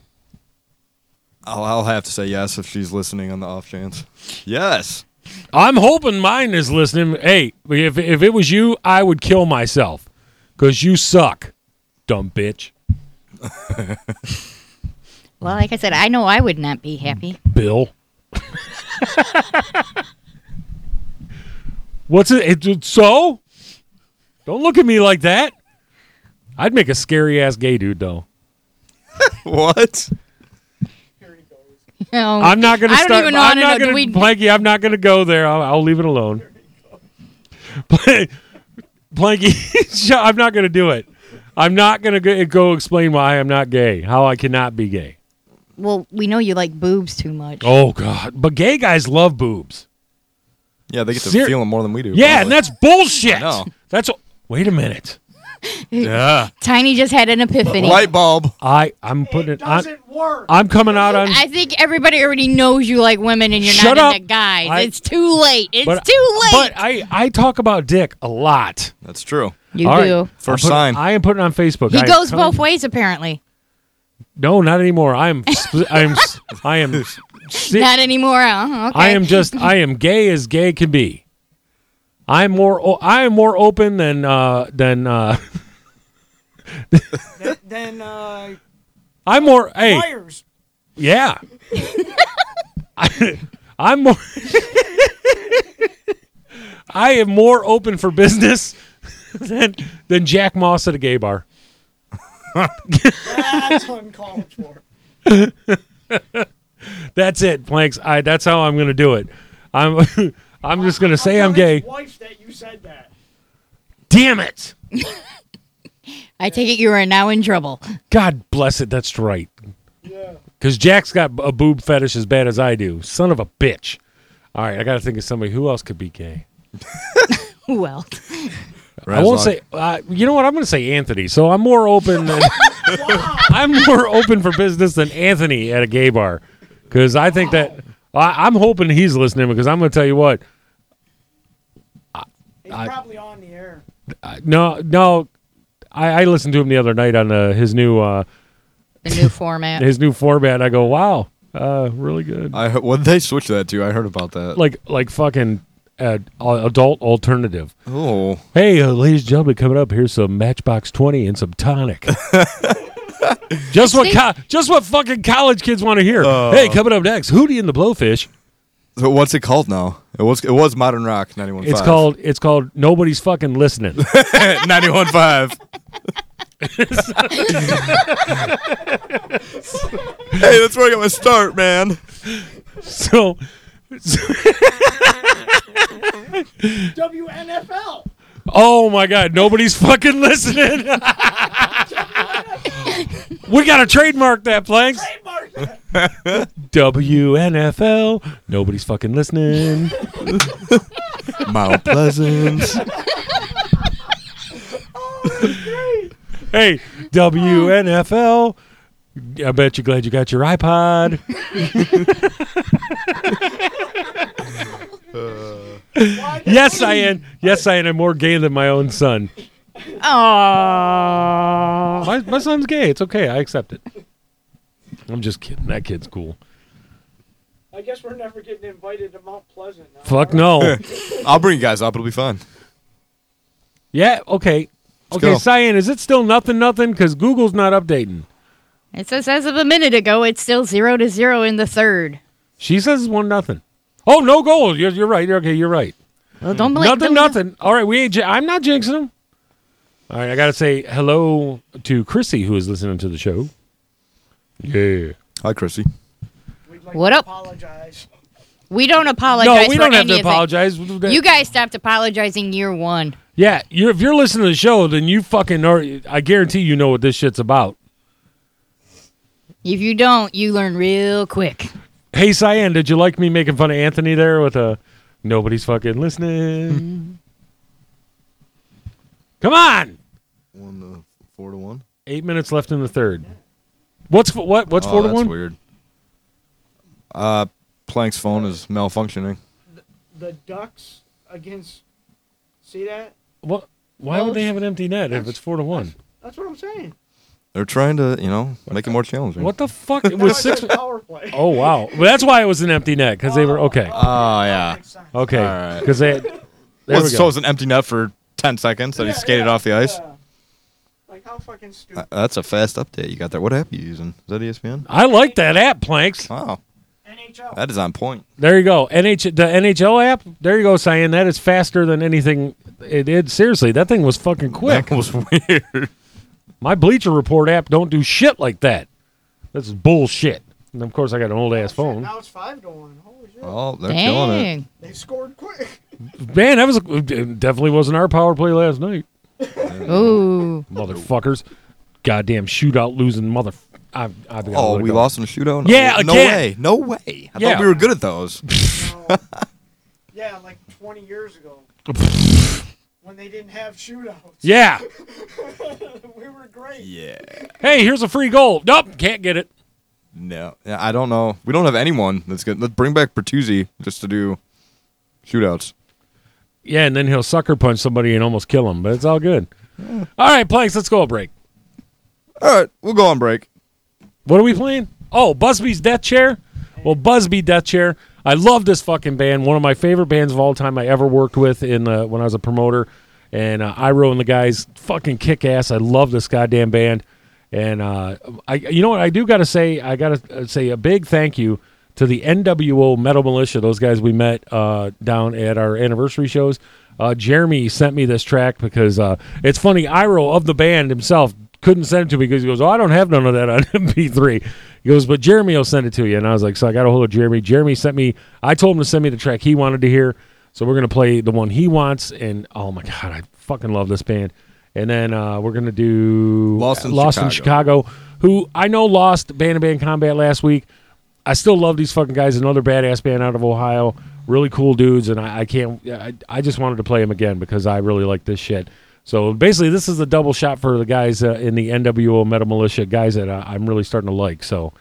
I'll, I'll have to say yes if she's listening on the off chance. Yes. I'm hoping mine is listening. Hey, if if it was you, I would kill myself because you suck, dumb bitch. Well, like I said, I know I would not be happy. Bill. [LAUGHS] What's it? it? So? Don't look at me like that. I'd make a scary ass gay dude though. [LAUGHS] what? No, I'm not going to I don't start. even know I'm not know. Do going we- to, Planky. I'm not going to go there. I'll, I'll leave it alone. [LAUGHS] Planky, [LAUGHS] I'm not going to do it. I'm not going to go explain why I'm not gay. How I cannot be gay. Well, we know you like boobs too much. Oh God! But gay guys love boobs. Yeah, they get to Ser- feel them more than we do. Yeah, probably. and that's bullshit. No, know. That's wait a minute. [LAUGHS] Yeah. Tiny just had an epiphany. Light bulb. I I'm putting it. I'm, doesn't work. I'm coming out on. I think everybody already knows you like women and you're Shut not up. into guys. I- it's too late. It's but- too late. But I I talk about dick a lot. That's true. You All right. do. I'm First putting- sign. I am putting it on Facebook. he I am goes telling- both ways, apparently. No, not anymore. I am. spli- I am. s- I am. [LAUGHS] si- Not anymore. Uh, okay. I am just. I am gay as gay can be. I'm more. o- I am more open than. Uh, than. Uh, then uh, I'm more. Hey. Myers. Yeah. I, [LAUGHS] I'm more. I am more open for business than than Jack Moss at a gay bar. That's uncalled for. [LAUGHS] That's it, planks. I. That's how I'm going to do it. I'm. [LAUGHS] I'm just going to say I'm gay. Wife that you said that. Damn it! I take it you are now in trouble. God bless it. That's right. Yeah. Because Jack's got a boob fetish as bad as I do. Son of a bitch. All right, I got to think of somebody who else could be gay. [LAUGHS] Well, I won't say. Uh, you know what? I'm going to say Anthony. So I'm more open. Than, [LAUGHS] I'm more open for business than Anthony at a gay bar, because I think that I, I'm hoping he's listening. Because I'm going to tell you what. He's I- probably on the air. Uh, no, no. I, I listened to him the other night on uh, his new uh, the new format. [LAUGHS] his new format. I go, wow, uh, really good. I what they switch that to? I heard about that. like like fucking uh, adult alternative. oh, Hey, uh, ladies and gentlemen, coming up here's some Matchbox Twenty and some tonic. [LAUGHS] [LAUGHS] just what co- just what fucking college kids want to hear. Uh. hey, coming up next, Hootie and the Blowfish. so what's it called now? It was it was Modern Rock ninety one. It's called it's called Nobody's fucking listening. [LAUGHS] ninety one five. [LAUGHS] hey, that's where I got my start, man. so WNFL. Oh my god, nobody's fucking listening. [LAUGHS] we gotta trademark that, Planks. WNFL. Nobody's fucking listening. [LAUGHS] Mount Pleasant. [LAUGHS] Hey, WNFL. I bet you're glad you got your iPod. yes, I am. Yes, I am. I'm more gay than my own son. Oh. My, my son's gay. It's okay. I accept it. I'm just kidding. That kid's cool. I guess we're never getting invited to Mount Pleasant. Now. Fuck no. [LAUGHS] I'll bring you guys up. It'll be fun. Yeah. Okay. Let's okay, go. Cyan. Is it still nothing? Nothing? Because Google's not updating. It says as of a minute ago, it's still zero to zero in the third. She says one nothing. Oh, no goal. You're, you're right. You're okay. You're right. Well, don't blame nothing. don't- Nothing. All right. We ain't. j- I'm not jinxing them. All right. I gotta say hello to Chrissy, who is listening to the show. Yeah. Hi, Chrissy. What up? Apologize. We don't apologize. No, we for don't have to of it. apologize. You guys stopped apologizing year one. Yeah, you're, if you're listening to the show, then you fucking are. I guarantee you know what this shit's about. If you don't, you learn real quick. Hey, Cyan, did you like me making fun of Anthony there with a nobody's fucking listening? Mm-hmm. Come on, One to four to one. eight minutes left in the third. What's f- what? What's oh, four to that's one? Weird. Uh, Plank's phone is malfunctioning. The Ducks against. See that? What? Why would they have an empty net if it's four to one? That's what I'm saying. They're trying to, you know, make it more challenging. What the [LAUGHS] fuck? It was six. Power play. Oh wow, well, that's why it was an empty net because they were okay. Oh yeah. Okay, All right. because they. Had, [LAUGHS] there Well, we so it was an empty net for ten seconds that he skated off the ice. Like how fucking stupid. Uh, That's a fast update you got there. What app are you using? Is that ESPN? I like that app, Planks. Wow. NHL. that is on point. There you go. NH the NHL app. There you go, Cyan. That is faster than anything. It, it seriously. That thing was fucking quick. That was weird. My Bleacher Report app don't do shit like that. This is bullshit. And of course, I got an old ass phone. Now it's five to one. Holy shit. Oh, they're killing it. Dang. They scored quick. Man, that was it definitely wasn't our power play last night. Mm. Ooh. Motherfuckers, goddamn shootout losing mother. I, I've got Oh, we lost in a shootout. Yeah, no again. way, no way. I Yeah. thought we were good at those. [LAUGHS] Yeah, like 20 years ago. [LAUGHS] when they didn't have shootouts. Yeah. [LAUGHS] we were great. Yeah. Hey, here's a free goal. Nope, can't get it. No, yeah, I don't know. We don't have anyone that's good. Let's bring back Bertuzzi just to do shootouts. Yeah, and then he'll sucker punch somebody and almost kill him, but it's all good. All right, Planks, let's go a break. All right, we'll go on break. What are we playing? Oh, Busby's Death Chair. Well, Busby Death Chair. I love this fucking band. One of my favorite bands of all time I ever worked with in uh, when I was a promoter. And uh, Iro and the guys fucking kick ass. I love this goddamn band. And uh, I, you know what? I do got to say, I got to say a big thank you to the NWO Metal Militia. Those guys we met uh, down at our anniversary shows. Uh, Jeremy sent me this track because uh, it's funny. Iro of the band himself couldn't send it to me because he goes, "Oh, I don't have none of that on [LAUGHS] MP3." He goes, "But Jeremy will send it to you." And I was like, "So I got a hold of Jeremy." Jeremy sent me. I told him to send me the track he wanted to hear. So we're gonna play the one he wants. And oh my god, I fucking love this band. And then uh, we're gonna do Lost in Lost in Chicago. Chicago, who I know lost band to band combat last week. I still love these fucking guys. Another badass band out of Ohio. Really cool dudes, and I, I can't. I, I just wanted to play them again because I really like this shit. So basically, this is a double shot for the guys uh, in the NWO Metal Militia, guys that uh, I'm really starting to like. So,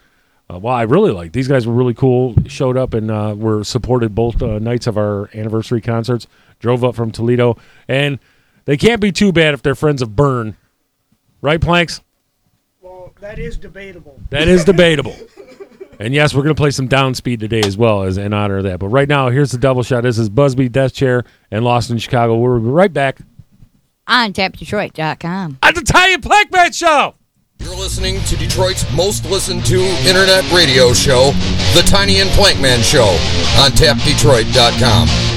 uh, well, I really like these guys. Were really cool. Showed up and uh, were supported both uh, nights of our anniversary concerts. Drove up from Toledo, and they can't be too bad if they're friends of Burn, right? Planks. Well, that is debatable. That is debatable. [LAUGHS] and yes, we're going to play some downspeed today as well as in honor of that. But right now, here's the double shot. This is Busby, Death Chair, and Lost in Chicago. We'll be right back On tapdetroit.com. at the Italian Plankman Show. You're listening to Detroit's most listened to internet radio show, The Tiny and Plankman Show, on tapdetroit.com.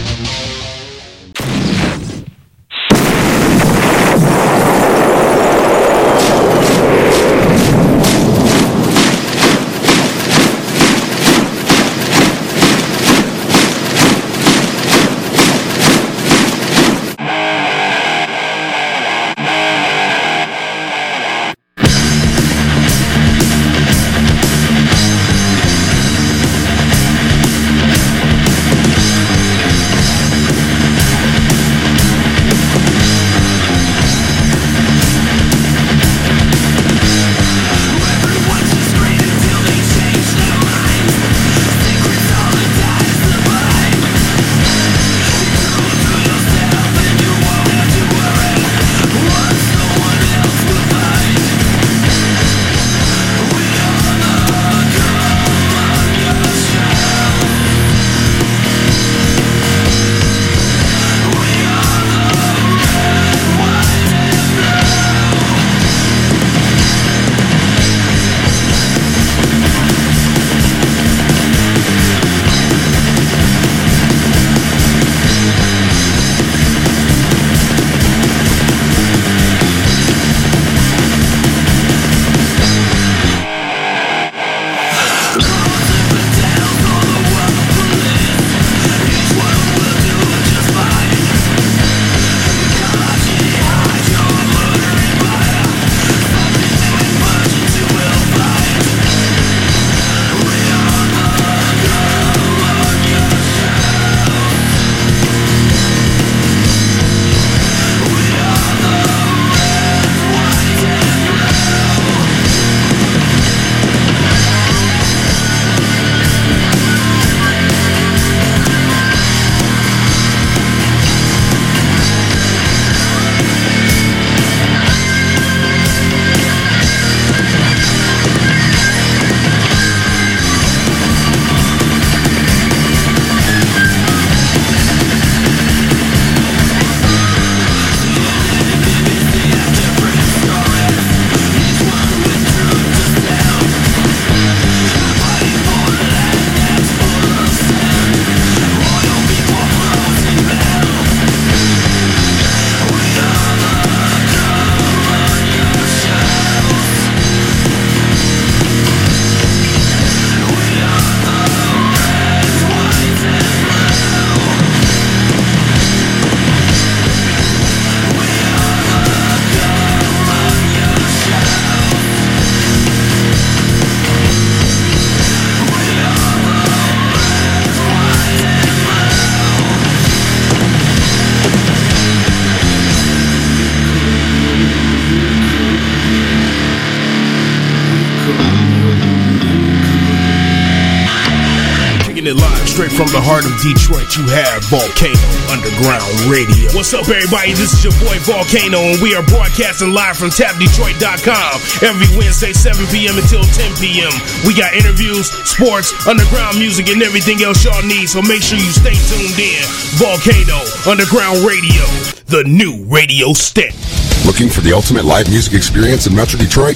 the heart of Detroit, you have Volcano Underground Radio. What's up, everybody? This is your boy Volcano, and we are broadcasting live from tapdetroit.com every Wednesday, 7 p.m. until 10 p.m. We got interviews, sports, underground music, and everything else y'all need, so make sure you stay tuned in. Volcano Underground Radio, the new radio stick. Looking for the ultimate live music experience in Metro Detroit?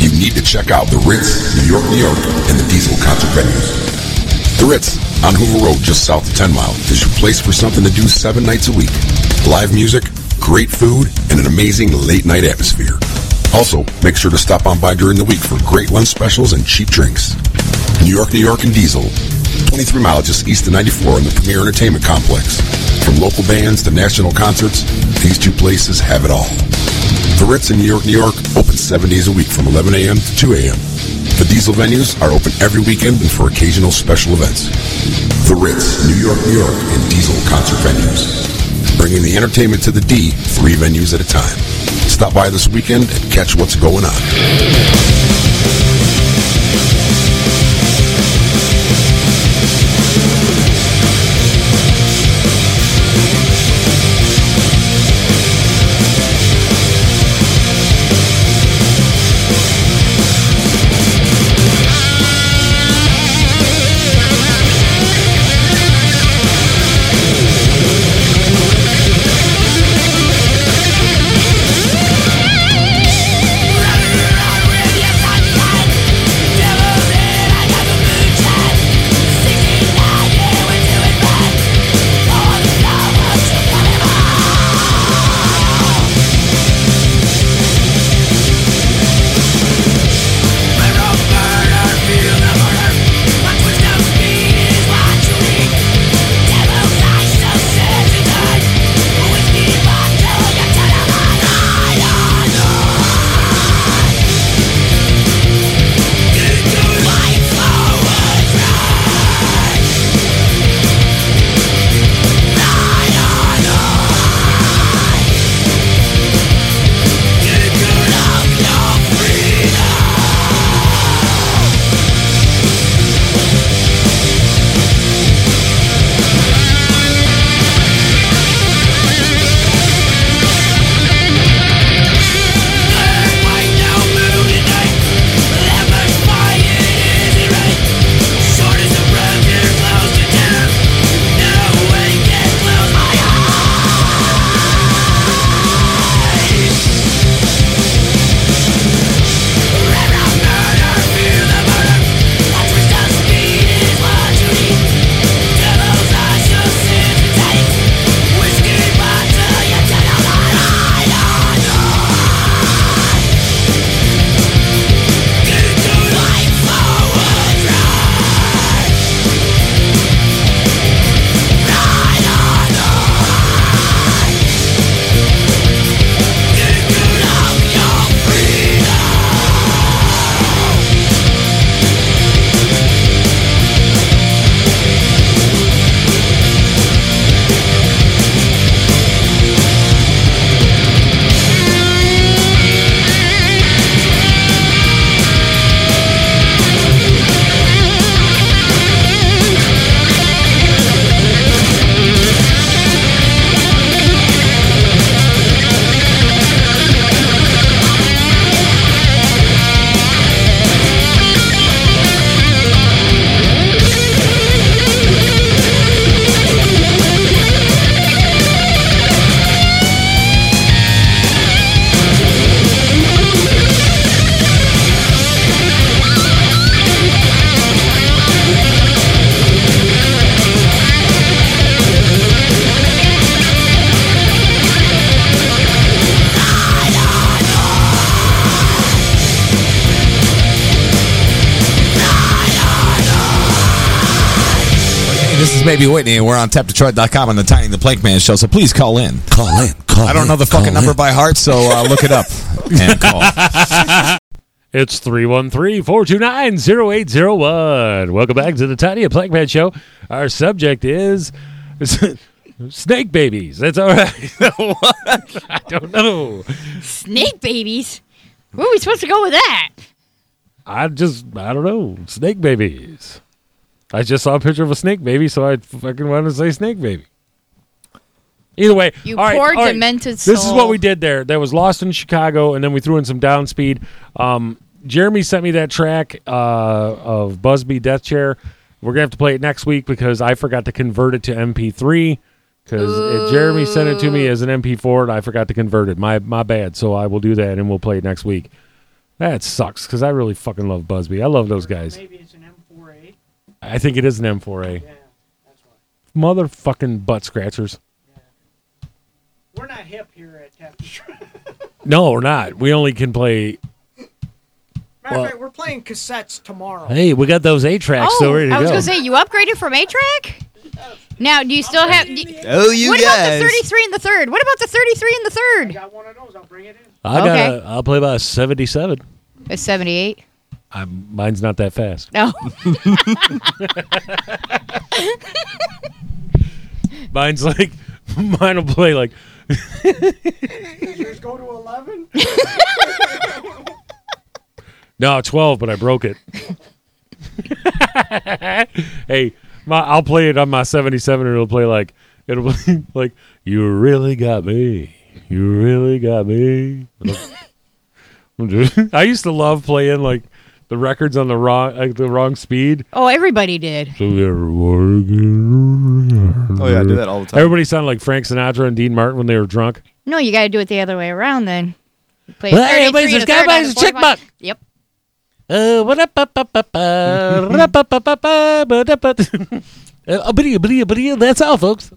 You need to check out the Ritz, New York, New York, and the Diesel concert venues. The Ritz on Hoover Road, just south of 10 Mile, is your place for something to do seven nights a week. Live music, great food, and an amazing late night atmosphere. Also, make sure to stop on by during the week for great lunch specials and cheap drinks. New York, New York, and Diesel, 23 miles just east of 94 in the Premier Entertainment Complex. From local bands to national concerts, these two places have it all. The Ritz in New York, New York, open seven days a week from 11 a.m. to 2 a.m. Diesel venues are open every weekend and for occasional special events. The Ritz, New York, New York, and Diesel concert venues. Bringing the entertainment to the D, three venues at a time. Stop by this weekend and catch what's going on. Whitney, and we're on tapdetroit.com on the Tiny the Plankman show, so please call in. Call in. Call I don't in, know the call fucking number in. by heart, so uh, look it up [LAUGHS] and call. It's 313-429-0801. Welcome back to the Tiny and Plank Man Show. Our subject is [LAUGHS] snake babies. That's all right. [LAUGHS] what? I don't know. Snake babies? Where are we supposed to go with that? I just, I don't know. Snake babies. I just saw a picture of a snake baby, so I fucking wanted to say snake baby. Either way, You all right, poor all right. demented This is what we did there. That was Lost in Chicago, and then we threw in some downspeed. Um, Jeremy sent me that track uh, of Busby Death Chair. We're gonna have to play it next week because I forgot to convert it to MP3. Because Jeremy sent it to me as an MP4, and I forgot to convert it. My my bad. So I will do that, and we'll play it next week. That sucks because I really fucking love Busby. I love those guys. Maybe it's an M4A. I think it is an M4A. Motherfucking butt scratchers. We're not hip here at Tap Detroit. [LAUGHS] No, we're not. We only can play. Matter Well- of fact, we're playing cassettes tomorrow. Hey, we got those A tracks, Oh, still ready to I was go. gonna say you upgraded from A track. Now, do you still have? do- Oh, you What about the 33 and the third? What about the 33 and the third? I got one of those. I'll bring it in. I got. Okay. A, I'll play about a seventy-seven. A 78. I, mine's not that fast. No. [LAUGHS] Mine's like. Mine will play like. Does yours go to 11? [LAUGHS] No, twelve, but I broke it. [LAUGHS] hey, my, I'll play it on my seventy-seven, and it'll play like it'll be like you really got me. You really got me. I used to love playing like the records on the wrong like the wrong speed. Oh, everybody did. So they're working. Oh, yeah, I do that all the time. Everybody sounded like Frank Sinatra and Dean Martin when they were drunk. No, you got to do it the other way around then. You Play Well, everybody's a the third everybody's on a the chick fourth buck. one. Yep. Uh, what up, up, up, up, uh, up, up, up, up, uh, but up, up. Uh, biddy, biddy, biddy, That's all, folks.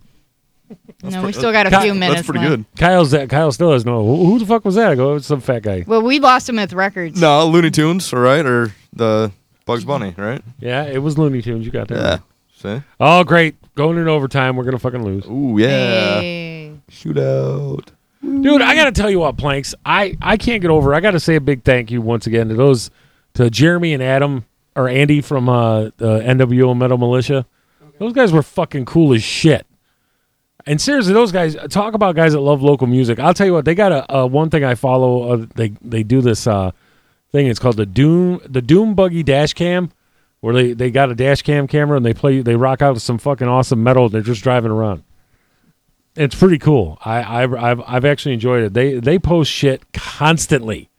No, we still got a few minutes. That's pretty left. Good. Kyle's that Kyle still doesn't know who, who the fuck was that. I go, it's some fat guy. Well, we lost him with records. No, Looney Tunes, all right, or the Bugs Bunny, right? Yeah, it was Looney Tunes. You got that. Yeah. right. See? Oh, great. Going in overtime. We're going to fucking lose. Ooh, yeah. Hey. Shootout. Dude, I got to tell you what, Planks. I, I can't get over. I got to say a big thank you once again to those, to Jeremy and Adam, or Andy from uh, the NWO Metal Militia. Those guys were fucking cool as shit. And seriously, those guys talk about guys that love local music. I'll tell you what, they got a, a one thing I follow. Uh, they they do this uh, thing. It's called the Doom the Doom Buggy Dash Cam, where they, they got a dash cam camera and they play they rock out to some fucking awesome metal. They're just driving around. It's pretty cool. I I've I've, I've actually enjoyed it. They they post shit constantly.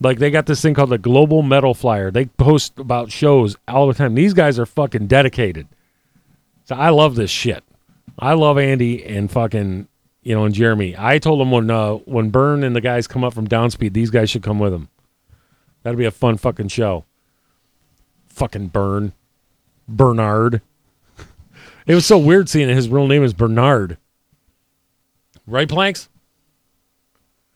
Like they got this thing called the Global Metal Flyer. They post about shows all the time. These guys are fucking dedicated. So I love this shit. I love Andy and fucking you know and Jeremy. I told them when uh, when Burn and the guys come up from Downspeed, these guys should come with them. That'd be a fun fucking show. Fucking Burn, Bernard. It was so weird seeing it. his real name is Bernard. Right, Planks?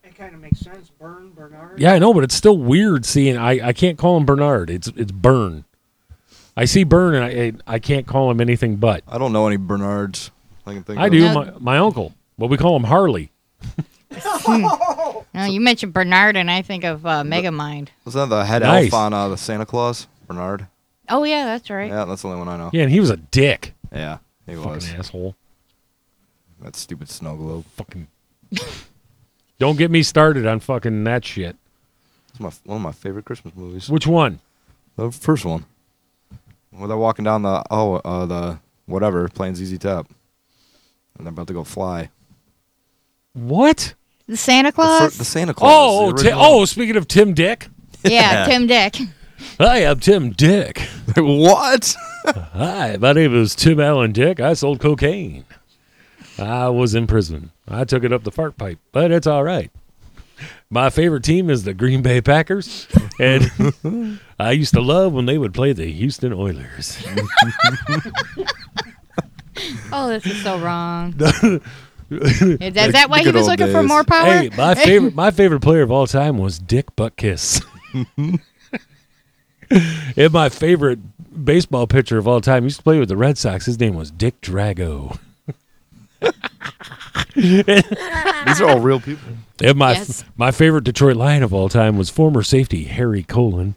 It kind of makes sense. Burn, Bernard. Yeah, I know, but it's still weird seeing. I, I can't call him Bernard. It's it's Burn. I see Burn, and I I can't call him anything but. I don't know any Bernards. I can think I of. do. My, my uncle. Well, we call him Harley. [LAUGHS] No, you mentioned Bernard, and I think of uh, Megamind. Was that the head Nice. elf on uh, the Santa Claus? Bernard. Oh yeah, that's right. Yeah, that's the only one I know. Yeah, and he was a dick. Yeah, he was. Fucking was. asshole. That stupid snow globe. Fucking. [LAUGHS] Don't get me started on fucking that shit. It's my one of my favorite Christmas movies. Which one? The first one. Where they're walking down the oh uh, the whatever playing ZZ Top, and they're about to go fly. What? The Santa The, Claus. fir- the Santa oh, oh, Claus. Oh, the Ti- oh, speaking of Tim Dick. yeah, [LAUGHS] Tim Dick. [LAUGHS] Hi, I'm Tim Dick. [LAUGHS] what? Hi, my name is Tim Allen Dick. I sold cocaine. I was in prison. I took it up the fart pipe, but it's all right. My favorite team is the Green Bay Packers, and I used to love when they would play the Houston Oilers. [LAUGHS] Oh, this is so wrong. [LAUGHS] Is that, is that why he was old looking for more power? Hey, my [LAUGHS] favorite my favorite player of all time was Dick Butkus. and my favorite baseball pitcher of all time used to play with the Red Sox. His name was Dick Drago. These are all real people. And my Yes. my favorite Detroit Lion of all time was former safety Harry Colon.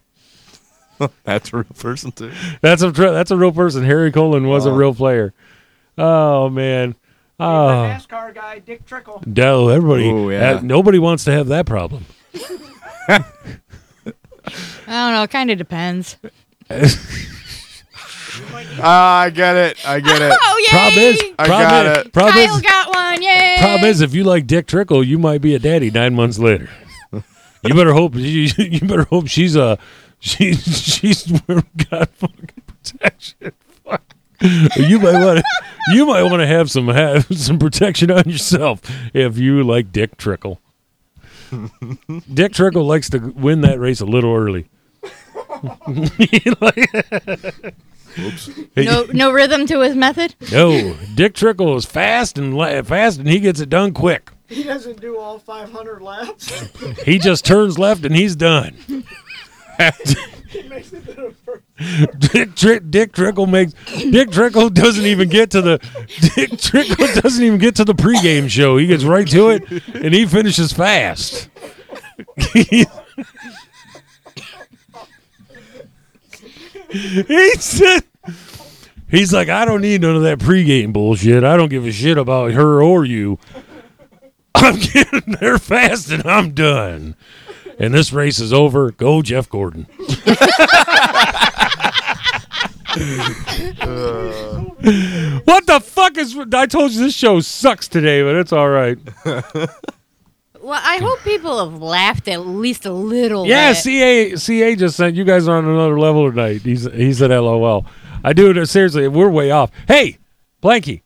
That's a real person too. That's a tr- that's a real person. Harry Colon was a real player. Oh man. Oh, NASCAR guy, Dick Trickle. no, everybody. Ooh, yeah. uh, nobody wants to have that problem. [LAUGHS] I don't know. It kind of depends. You Ah, I get it. I get it. [LAUGHS] Oh, yay! Problem is, I problem got is, it. Problem Kyle is, got one. Yay! problem is, if you like Dick Trickle, you might be a daddy nine months later. You better hope [LAUGHS] you, you better hope she's a she she's got fucking protection. Fuck. You might want to you might want to have some have [LAUGHS] some protection on yourself if you like Dick Trickle. Dick Trickle likes to win that race a little early. He like- No, no rhythm to his method. No, Dick Trickle is fast and la- fast, and he gets it done quick. He doesn't do all 500 laps. He just turns left and he's done. [LAUGHS] he makes it to the first. Dick, Dick Trickle makes Dick Trickle doesn't even get to the Dick Trickle doesn't even get to the pregame show. He gets right to it and he finishes fast. he said he's like, I don't need none of that pregame bullshit. I don't give a shit about her or you. I'm getting there fast and I'm done. And this race is over. Go Jeff Gordon. [LAUGHS] Uh, what the fuck is? I told you this show sucks today, but it's all right. Well, I hope people have laughed at least a little. Yeah, bit. CA CA just sent you guys are on another level tonight. He's he said LOL. I do it seriously. We're way off. Hey, Planky.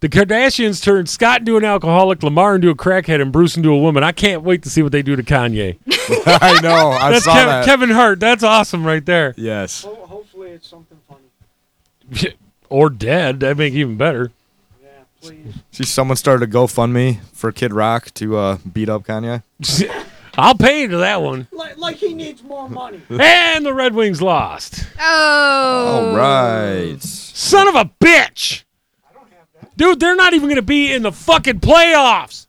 The Kardashians turned Scott into an alcoholic, Lamar into a crackhead, and Bruce into a woman. I can't wait to see what they do to Kanye. [LAUGHS] I know. I That's saw Kev- that. Kevin Hart. That's awesome right there. Yes. Ho- hopefully it's something funny. [LAUGHS] or dead. That'd make it even better. Yeah, please. See, someone started a GoFundMe for Kid Rock to uh, beat up Kanye. [LAUGHS] I'll pay to that one. Like, like he needs more money. And the Red Wings lost. Oh. All right. Son of a bitch. Dude, they're not even going to be in the fucking playoffs.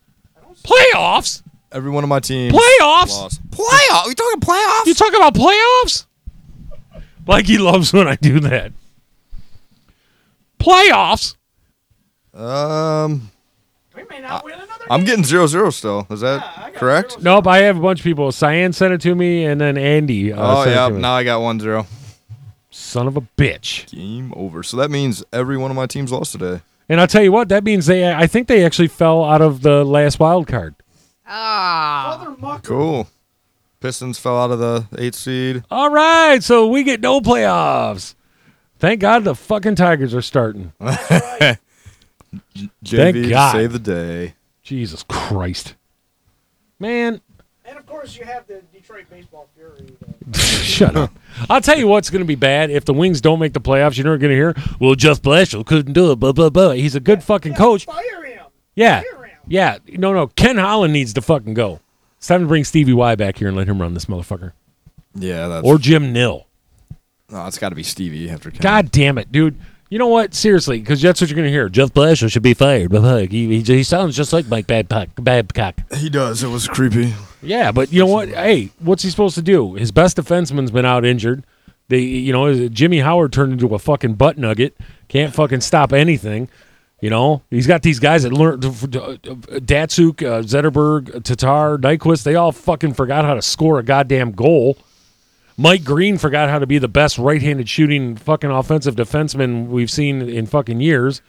Playoffs? Every one of my teams. Playoffs? Lost. Playoff? You talking playoffs? You talking about playoffs? Like he loves when I do that. Playoffs? Um, We may not win another. I'm getting zero zero still. Is that correct? Nope, I have a bunch of people. Cyan sent it to me, and then Andy. Uh, oh sent it yeah. to me. Now I got one zero. Son of a bitch. Game over. So that means every one of my teams lost today. And I'll tell you what, that means they. I think they actually fell out of the last wild card. Ah. Cool. Pistons fell out of the eighth seed. All right, so we get no playoffs. Thank God the fucking Tigers are starting. [LAUGHS] JV Thank God. save the day. Jesus Christ. Man, And of course, you have the Detroit Baseball Fury. [LAUGHS] shut up. I'll tell you what's going to be bad. If the Wings don't make the playoffs, you're not going to hear, well, Jeff Blashill couldn't do it, blah, blah, blah. He's a good fucking coach. Fire him. Yeah. Yeah. No, no. Ken Holland needs to fucking go. It's time to bring Stevie Y back here and let him run this motherfucker. Yeah, that's Or Jim Nill. No, it's got to be Stevie after Ken. God damn it, dude. You know what? Seriously, because that's what you're going to hear. Jeff Blashill should be fired. He, he, he sounds just like Mike Babcock. Babcock. He does. It was creepy. Yeah, but you know what? Hey, what's he supposed to do? His best defenseman's been out injured. They, you know, Jimmy Howard turned into a fucking butt nugget. Can't fucking stop anything. You know, he's got these guys that learned Datsyuk, uh, Zetterberg, Tatar, Nyquist. They all fucking forgot how to score a goddamn goal. Mike Green forgot how to be the best right-handed shooting fucking offensive defenseman we've seen in fucking years.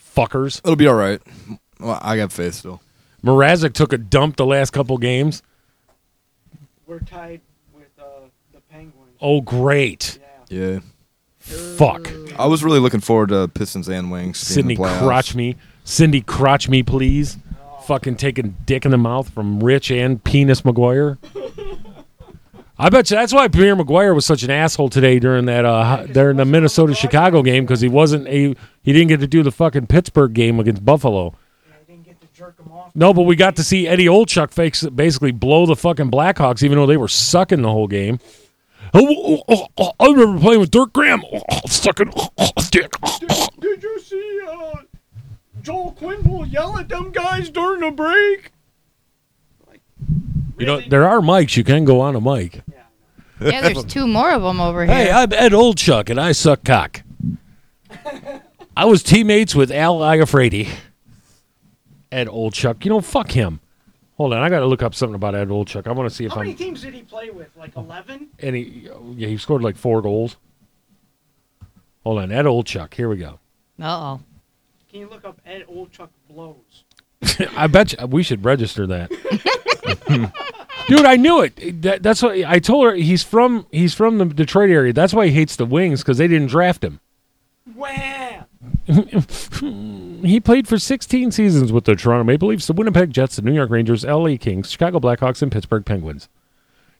Fuckers. It'll be all right. Well, I got faith still. Mrazek took a dump the last couple games. We're tied with uh, the Penguins. Oh, great. Yeah. Fuck. I was really looking forward to Pistons and Wings. being Sydney in the crotch me. Cindy crotch me, please. Fucking taking dick in the mouth from Rich and Penis McGuire. [LAUGHS] I bet you that's why Pierre McGuire was such an asshole today during that uh during the Minnesota Chicago game because he wasn't a he didn't get to do the fucking Pittsburgh game against Buffalo. No, but we got to see Eddie Olczyk fakes basically blow the fucking Blackhawks even though they were sucking the whole game. Oh, oh, oh, oh, I remember playing with Dirk Graham. Oh, oh, sucking oh, oh, dick. Did you see uh, Joel Quenneville yell at them guys during the break? You know, there are mics. You can go on a mic. Yeah, there's [LAUGHS] two more of them over here. Hey. I'm Ed Olczyk, and I suck cock. [LAUGHS] I was teammates with Al Iafrate. Ed Olczyk. You know, fuck him. Hold on, I got to look up something about Ed Olczyk. I want to see if How I'm. teams did he play with? Like 11? And he, yeah, he scored like four goals. Hold on, Ed Olczyk. Here we go. Uh oh. Can you look up Ed Olczyk blows? [LAUGHS] I bet you, we should register that. [LAUGHS] Dude, I knew it. That, that's what I told her. He's from he's from the Detroit area. That's why he hates the Wings because they didn't draft him. Wham! [LAUGHS] He played for 16 seasons with the Toronto Maple Leafs, the Winnipeg Jets, the New York Rangers, LA Kings, Chicago Blackhawks, and Pittsburgh Penguins.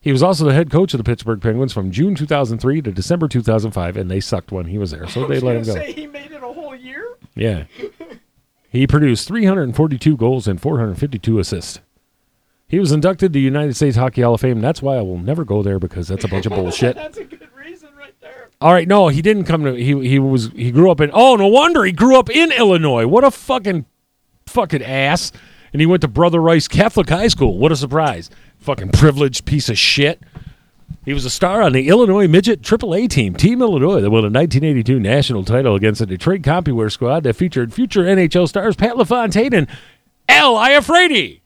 He was also the head coach of the Pittsburgh Penguins from June 2003 to December 2005, and they sucked when he was there, so they let him go. Say he made it a whole year. Yeah. He produced 342 goals and 452 assists. He was inducted to the United States Hockey Hall of Fame. That's why I will never go there because that's a bunch of [LAUGHS] bullshit. That's a good reason right there. All right, no, he didn't come to. He he was he grew up in. Oh, no wonder he grew up in Illinois. What a fucking fucking ass. And he went to Brother Rice Catholic High School. What a surprise! Fucking privileged piece of shit. He was a star on the Illinois Midget AAA team, Team Illinois, that won a 1982 national title against the Detroit CompuWare squad that featured future NHL stars Pat LaFontaine and Al Iafrate.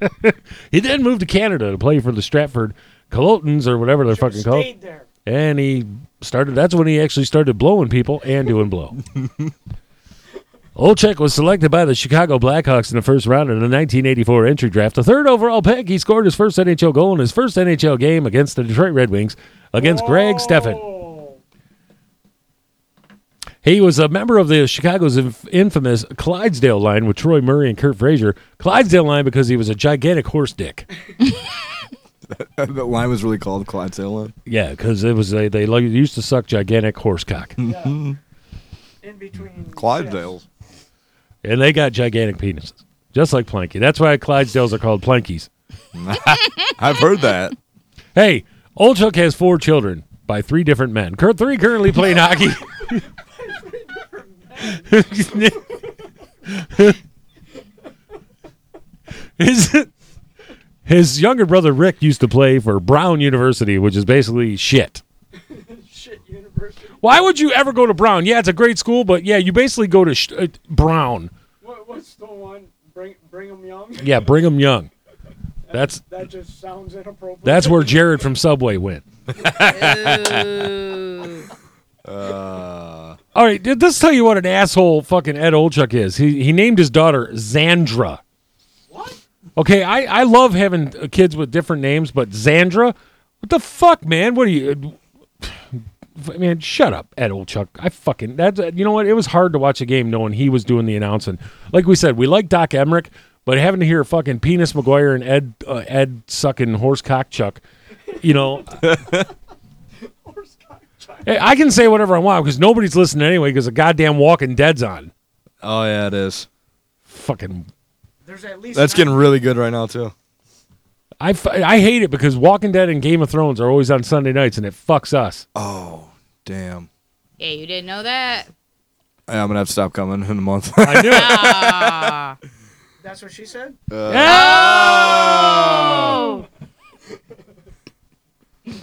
[LAUGHS] he then moved to Canada to play for the Stratford Cullitons or whatever they're fucking called. There. And he started. That's when he actually started blowing people and doing blow. [LAUGHS] Olczyk was selected by the Chicago Blackhawks in the first round in the 1984 entry draft. The third overall pick, he scored his first NHL goal in his first NHL game against the Detroit Red Wings against Greg Stefan. He was a member of the Chicago's inf- infamous Clydesdale line with Troy Murray and Curt Fraser. Clydesdale line because he was a gigantic horse dick. [LAUGHS] that line was really called Clydesdale line. Yeah, because it was a, they lo- used to suck gigantic horse cock. [LAUGHS] In between. Clydesdales. And they got gigantic penises, just like Planky. That's why Clydesdales are called Plankies. [LAUGHS] I've heard that. Hey, Olczyk has four children by three different men. Cur- Three currently playing hockey. His, his younger brother Rick used to play for Brown University, which is basically shit. Shit University. Why would you ever go to Brown? Yeah, it's a great school, but yeah, you basically go to sh- uh, Brown. What, what's the one? Bring, bring 'em young. Yeah, Brigham Young. That's That just sounds inappropriate. that's where Jared from Subway went. [LAUGHS] Uh, All right, let's tell you what an asshole fucking Ed Olczyk is. He he named his daughter Zandra. What? Okay, I, I love having uh, kids with different names, but Zandra, what the fuck, man? What are you? uh, Man, shut up, Ed Olczyk. I fucking that. uh, You know what? It was hard to watch a game knowing he was doing the announcing. Like we said, we like Doc Emrick, but having to hear fucking Penis McGuire and Ed uh, Ed sucking horse cock chuck, you know. [LAUGHS] Hey, I can say whatever I want because nobody's listening anyway because the goddamn Walking Dead's on. oh yeah, it is. Fucking, There's at least. That's getting really good right now too. I, f- I hate it because Walking Dead and Game of Thrones are always on Sunday nights and it fucks us. Oh damn. Yeah, you didn't know that. Yeah, I'm gonna have to stop coming in a month. [LAUGHS] I knew it. Ah. That's what she said. oh!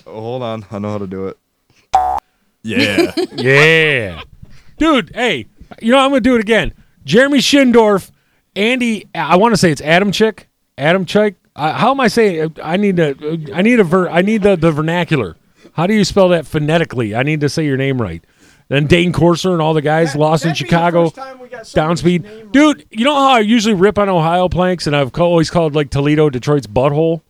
Oh, hold on, I know how to do it. Yeah. [LAUGHS] yeah, dude. Hey, you know I'm gonna do it again. Jeremy Schindorf, Andy. I want to say it's Adam Chick. Adam Chick. Uh, how am I saying? I need to. I need a ver. I need the, the vernacular. How do you spell that phonetically? I need to say your name right. Then Dane Corser and all the guys lost in Chicago. Downspeed, dude. You know how I usually rip on Ohio planks, and I've ca- always called like Toledo Detroit's butthole.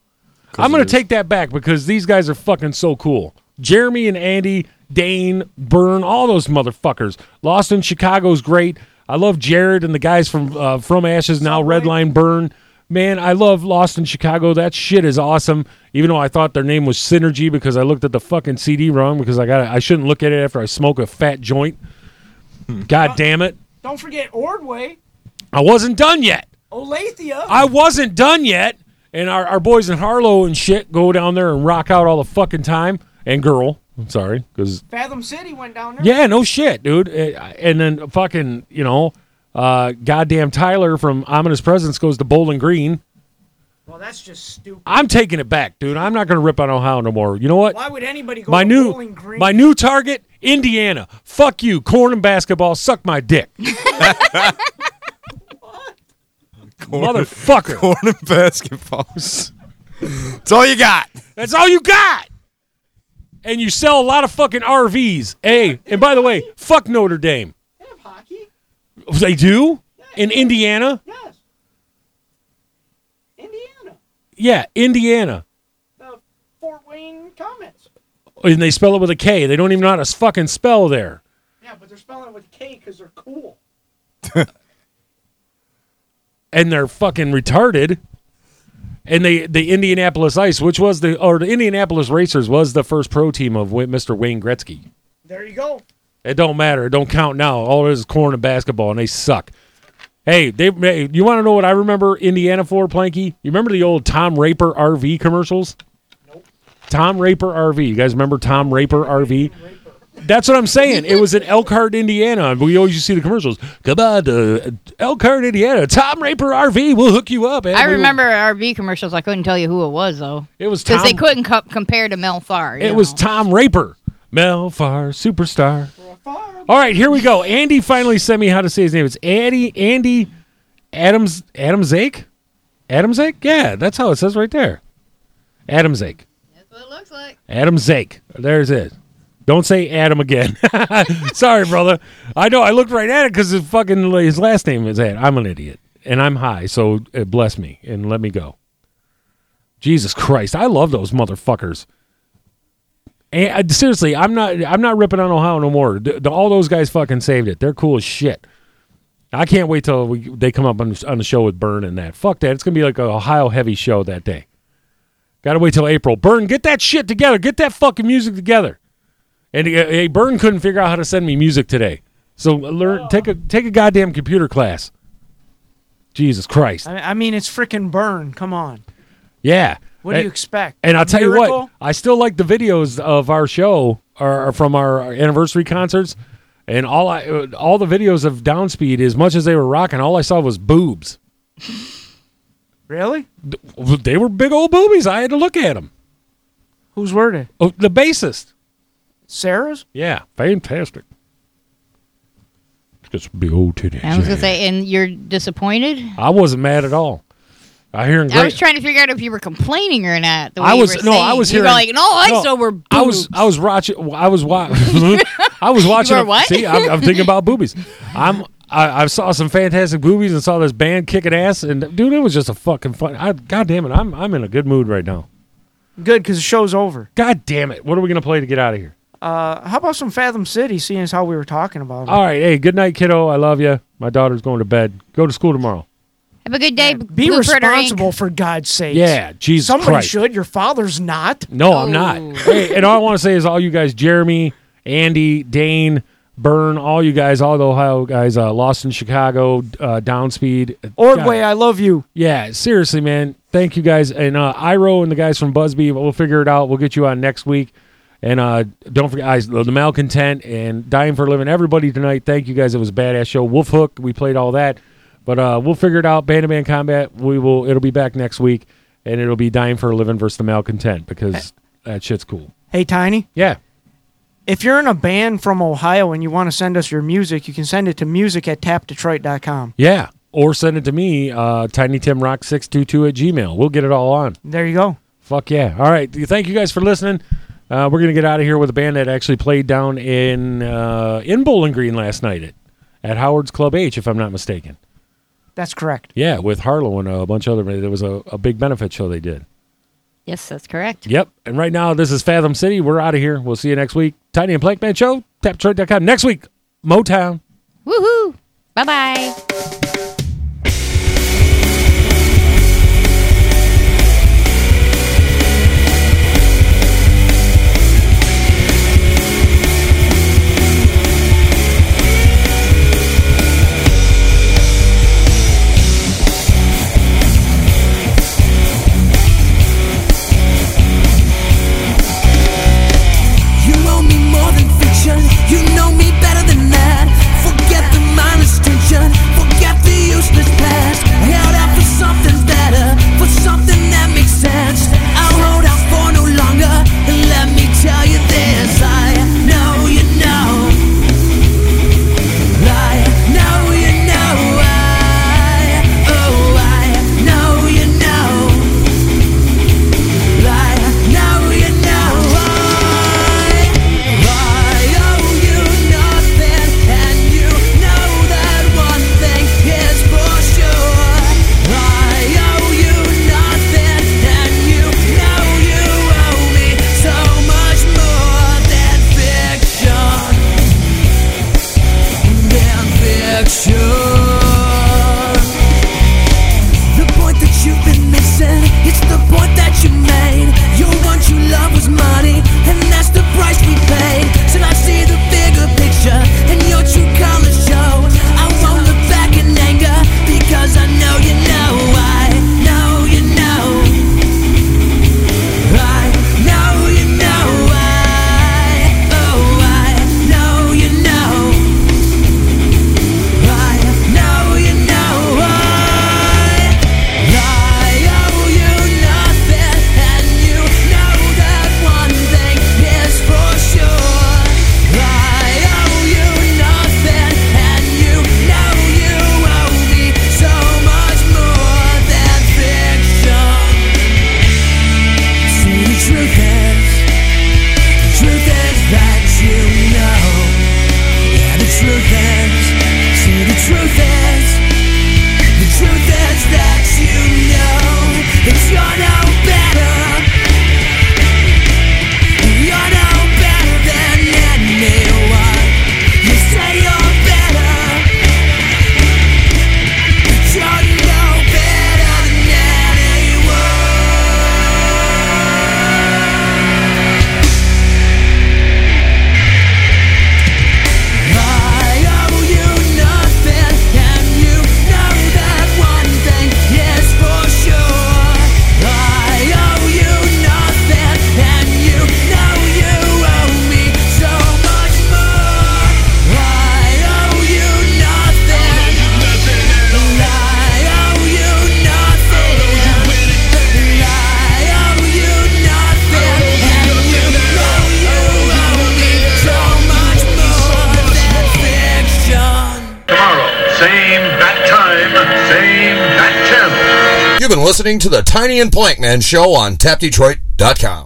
I'm gonna take that back because these guys are fucking so cool. Jeremy and Andy, Dane, Burn, all those motherfuckers. Lost in Chicago's great. I love Jared and the guys from uh, From Ashes now Redline Burn. Man, I love Lost in Chicago. That shit is awesome. Even though I thought their name was Synergy because I looked at the fucking CD wrong because I got I shouldn't look at it after I smoke a fat joint. God damn it! Don't forget Ordway, I wasn't done yet. Olathia. I wasn't done yet. And our, our boys in Harlow and shit go down there and rock out all the fucking time. And girl, I'm sorry, because Fathom City went down there. yeah, no shit, dude. Uh, And then fucking, you know, uh, goddamn Tyler from Ominous Presence goes to Bowling Green. Well, that's just stupid. I'm taking it back, dude. I'm not gonna rip on Ohio no more. You know what? Why would anybody go my to new Bowling Green? my new target, Indiana. Fuck you, corn and basketball. Suck my dick. [LAUGHS] What? Motherfucker. Corn and basketballs. That's all you got. That's all you got. And you sell a lot of fucking RVs. Hey, and by the way, fuck Notre Dame. They have hockey. They do? In Indiana? Yes. Indiana. Yeah, Indiana. The Fort Wayne Komets. And they spell it with a K. They don't even know how to fucking spell there. Yeah, but they're spelling it with K because they're cool. [LAUGHS] and they're fucking retarded. And they, the Indianapolis Ice, which was the, or the Indianapolis Racers was the first pro team of Mr. Wayne Gretzky. There you go. It don't matter. It don't count now. All it is is corn and basketball, and they suck. Hey, they, hey, you want to know what I remember Indiana for, Planky? You remember the old Tom Raper RV commercials? Nope. Tom Raper RV. You guys remember Tom Raper RV? That's what I'm saying. It was in Elkhart, Indiana. We always used to see the commercials. Come on to uh, Elkhart, Indiana. Tom Raper RV. We'll hook you up. and I we will- remember RV commercials. I couldn't tell you who it was though. It was because they couldn't co- compare to Mel Farr. you It was. Tom Raper. Mel Farr, superstar. All right, here we go. Andy finally sent me how to say his name. It's Andy Andy Adams Adam Zake? Adam Zake? Yeah, that's how it says right there. Adam Zake. That's what it looks like. Adam Zake. There's it. Don't say Adam again. [LAUGHS] Sorry, brother. I know. I looked right at it because his fucking his last name is Adam. I'm an idiot, and I'm high. So uh, bless me and let me go. Jesus Christ, I love those motherfuckers. And seriously, I'm not. I'm not ripping on Ohio no more. The- the- all those guys fucking saved it. They're cool as shit. I can't wait till we, they come up on, the- on the show with Burn and that. Fuck that. It's gonna be like a Ohio heavy show that day. Got to wait till April. Burn, get that shit together. Get that fucking music together. And uh, hey, Burn couldn't figure out how to send me music today. So learn, take a take a goddamn computer class. Jesus Christ. I, I mean, it's freaking burn. Come on. Yeah. What do you expect? And I'll tell you what, I still like the videos of our show or, or from our anniversary concerts. And all I, uh, all the videos of Downspeed, as much as they were rocking, all I saw was boobs. [LAUGHS] Really? They were big old boobies. I had to look at them. Whose were they? Oh, the bassist. Sarah's? Yeah, fantastic. Just big old titties. I was gonna say, and you're disappointed. I wasn't mad at all. I hear him I was trying to figure out if you were complaining or not. The way I you was were no, I saying. was You hearing. were like, no, I saw were boobs. I was I was watching. I was wa- [LAUGHS] hmm? I was [LAUGHS] watching. were a- what? See, I'm, I'm thinking about boobies. I'm. I, I saw some fantastic boobies and saw this band kicking ass and dude, it was just a fucking fun. I, God damn it, I'm I'm in a good mood right now. Good, because the show's over. God damn it, what are we gonna play to get out of here? Uh, how about some Fathom City, seeing as how we were talking about it? All right, hey, good night, kiddo. I love you. My daughter's going to bed. Go to school tomorrow. Have a good day. Be Blue Critter Inc. responsible, for God's sake. Yeah, Jesus Somebody Christ. should. Your father's not. No, I'm not. Hey, and all I want to say is all you guys, Jeremy, Andy, Dane, Burn, all you guys, all the Ohio guys, uh, Lost in Chicago, uh, Downspeed. Ordway, I love you. Yeah, seriously, man. Thank you guys. And uh, Iro and the guys from Busby, we'll figure it out. We'll get you on next week. And uh, don't forget, guys, the Malcontent and Dying for a Living. Everybody tonight, thank you guys. It was a badass show. Wolf Hook, we played all that. But uh, we'll figure it out. Band to Band Combat, we will. It'll be back next week, and it'll be Dying for a Living versus the Malcontent because that shit's cool. Hey, Tiny. Yeah. If you're in a band from Ohio and you want to send us your music, you can send it to music at tapdetroit.com. Yeah. Or send it to me, uh, tinytimrock622 at gmail. We'll get it all on. There you go. Fuck yeah. All right. Thank you guys for listening. Uh, we're going to get out of here with a band that actually played down in uh, in Bowling Green last night at, at Howard's Club H, if I'm not mistaken. That's correct. Yeah, with Harlow and a bunch of other. There was a, a big benefit show they did. Yes, that's correct. Yep. And right now, this is Fathom City. We're out of here. We'll see you next week. Tiny and Plankman Show, tapdetroit.com. Next week, Motown. Woohoo! Bye bye. Listening to the Tiny and Plankman Show on TapDetroit.com.